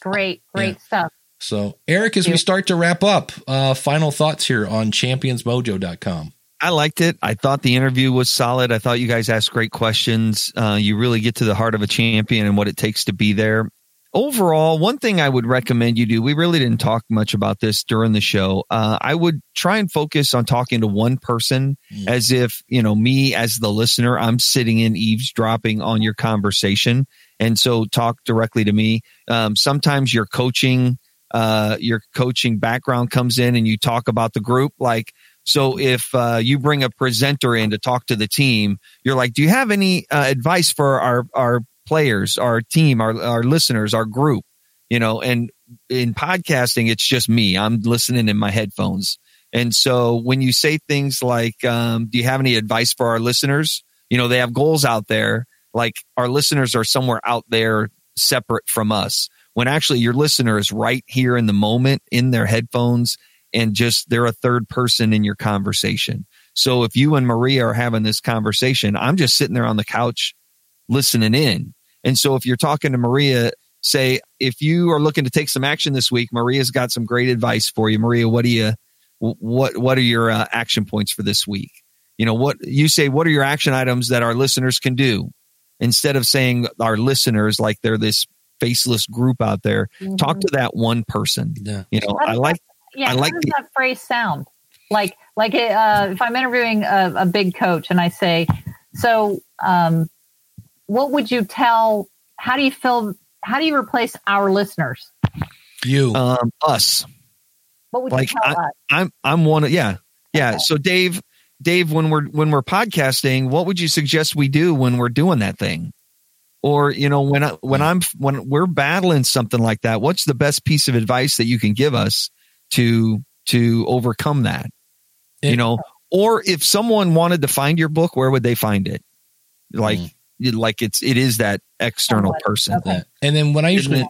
great, great yeah. stuff. So Erik, as we start to wrap up, uh, final thoughts here on championsmojo.com. I liked it. I thought the interview was solid. I thought you guys asked great questions. Uh, you really get to the heart of a champion and what it takes to be there overall, one thing I would recommend you do, we really didn't talk much about this during the show. Uh, I would try and focus on talking to one person mm. as if, you know, me as the listener, I'm sitting in eavesdropping on your conversation. And so talk directly to me. Um, sometimes your coaching, uh, your coaching background comes in and you talk about the group. Like, so if uh, you bring a presenter in to talk to the team, you're like, do you have any uh, advice for our, our players, our team, our, our listeners, our group, you know, and in podcasting, it's just me. I'm listening in my headphones. And so when you say things like, um, do you have any advice for our listeners? You know, they have goals out there. Like our listeners are somewhere out there separate from us when actually your listener is right here in the moment in their headphones and just they're a third person in your conversation. So if you and Maria are having this conversation, I'm just sitting there on the couch listening in. And so if you're talking to Maria, say, if you are looking to take some action this week, Maria's got some great advice for you. Maria, what do you, what, what are your uh, action points for this week? You know, what you say, what are your action items that our listeners can do instead of saying our listeners like they're this faceless group out there, mm-hmm. talk to that one person. Yeah. You know, I like, that, yeah, I like how does the, that phrase sound? Like, like, uh, if I'm interviewing a, a big coach and I say, so, um, what would you tell? How do you fill? How do you replace our listeners? You, um, us. What would like, you tell I, us? I'm I'm one of yeah yeah. Okay. So Dave, Dave, when we're when we're podcasting, what would you suggest we do when we're doing that thing? Or you know when I, when I'm when we're battling something like that, what's the best piece of advice that you can give us to to overcome that? It- you know, or if someone wanted to find your book, where would they find it? Like Mm. like it's it is that external person. Okay. Yeah. And then when I usually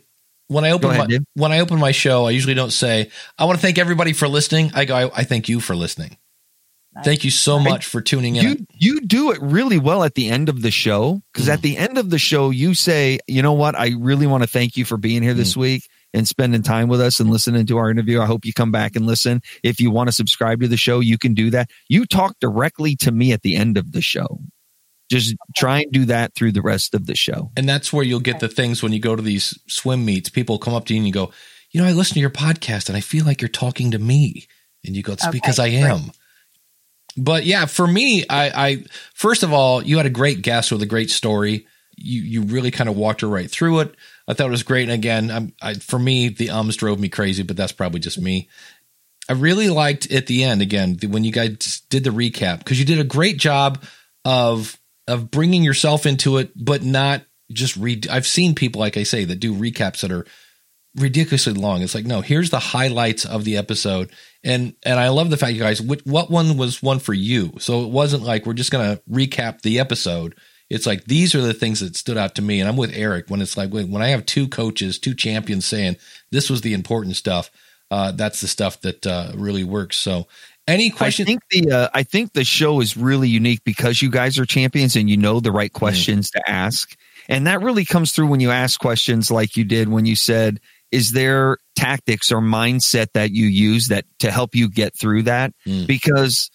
when I open ahead, my, Dave. when I open my show, I usually don't say I want to thank everybody for listening. I go I, I thank you for listening. Nice. Thank you so much for tuning in. You you do it really well at the end of the show because Mm. at the end of the show you say, you know what, I really want to thank you for being here Mm. this week and spending time with us and listening to our interview. I hope you come back and listen. If you want to subscribe to the show, you can do that. You talk directly to me at the end of the show. Just try and do that through the rest of the show. and that's where you'll get the things when you go to these swim meets. People come up to you and you go, you know, I listen to your podcast and I feel like you're talking to me. And you go, it's Okay, because I great. am. But yeah, for me, I, I first of all, you had a great guest with a great story. You you really kind of walked her right through it. I thought it was great. And again, I, for me, the ums drove me crazy, but that's probably just me. I really liked at the end again when you guys did the recap because you did a great job of of bringing yourself into it, but not just read. I've seen people like I say that do recaps that are ridiculously long. It's like no, here's the highlights of the episode, and and I love the fact you guys. What, what one was one for you? So it wasn't like we're just gonna recap the episode. It's like these are the things that stood out to me, and I'm with Erik when it's like when I have two coaches, two champions saying this was the important stuff. Uh, that's the stuff that uh, really works. So, any I think the uh, I think the show is really unique because you guys are champions and you know the right questions to ask, and that really comes through when you ask questions like you did when you said, "Is there tactics or mindset that you use that to help you get through that?" Mm. Because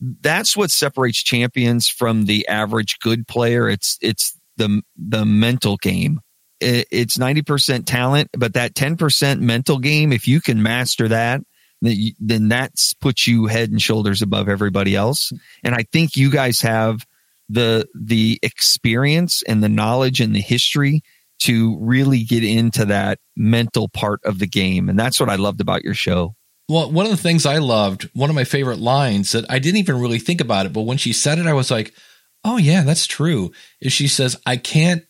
that's what separates champions from the average good player. It's it's the the mental game. It, it's ninety percent talent, but that ten percent mental game. If you can master that, then that's puts you head and shoulders above everybody else. And I think you guys have the the experience and the knowledge and the history to really get into that mental part of the game. And that's what I loved about your show. Well, one of the things I loved, one of my favorite lines that I didn't even really think about it, but when she said it, I was like, oh, yeah, that's true. Is she says, I can't,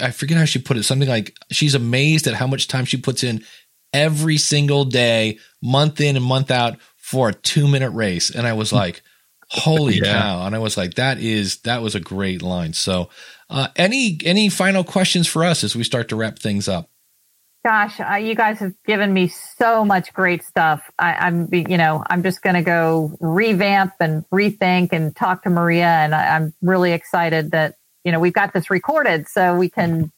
I forget how she put it, something like she's amazed at how much time she puts in every single day, month in and month out for a two minute race. And I was hmm. like, holy Yeah. cow. And I was like, that is, that was a great line. So, uh, any, any final questions for us as we start to wrap things up? Gosh, uh, you guys have given me so much great stuff. I, I'm, you know, I'm just going to go revamp and rethink and talk to Maria, and I, I'm really excited that you know we've got this recorded, so we can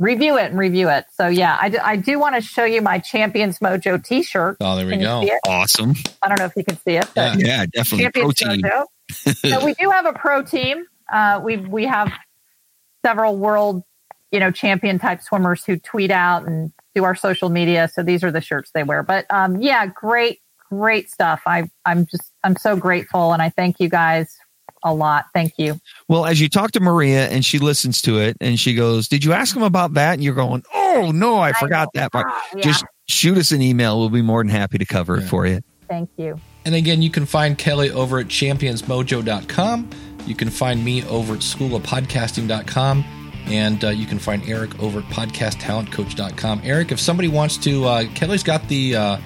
review it and review it. So yeah, I do, I do want to show you my Champions Mojo T-shirt. Oh, there we go. Awesome. I don't know if you can see it, but Yeah, definitely. Champions Protein. Mojo. so we do have a pro team. Uh, we we have several world, you know, champion type swimmers who tweet out and do our social media. So these are the shirts they wear. But um, yeah, great, great stuff. I I'm just I'm so grateful, and I thank you guys a lot. Thank you. Well, as you talk to Maria and she listens to it and she goes, Did you ask him about that? And you're going, Oh, no, I forgot that part. Ah, yeah. Just shoot us an email. We'll be more than happy to cover it for you. Thank you. And again, you can find Kelly over at championsmojo.com. You can find me over at schoolofpodcasting.com. And uh, you can find Erik over at podcasttalentcoach.com. Erik, if somebody wants to, uh, Kelly's got the, uh,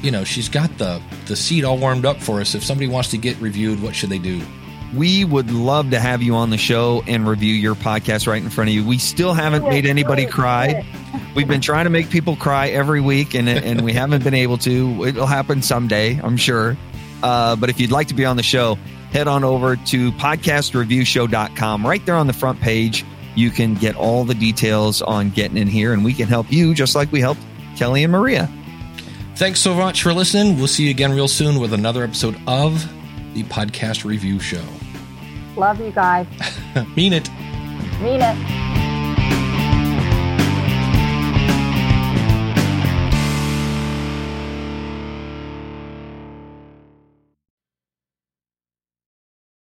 you know, she's got the the seat all warmed up for us. If somebody wants to get reviewed, what should they do? We would love to have you on the show and review your podcast right in front of you. We still haven't made anybody cry. We've been trying to make people cry every week, and and we haven't been able to. It'll happen someday, I'm sure. Uh, but if you'd like to be on the show, head on over to podcastreviewshow.com. Right there on the front page, you can get all the details on getting in here, and we can help you just like we helped Kelly and Maria. Thanks so much for listening. We'll see you again real soon with another episode of the Podcast Review Show. Love you guys. Mean it. Mean it.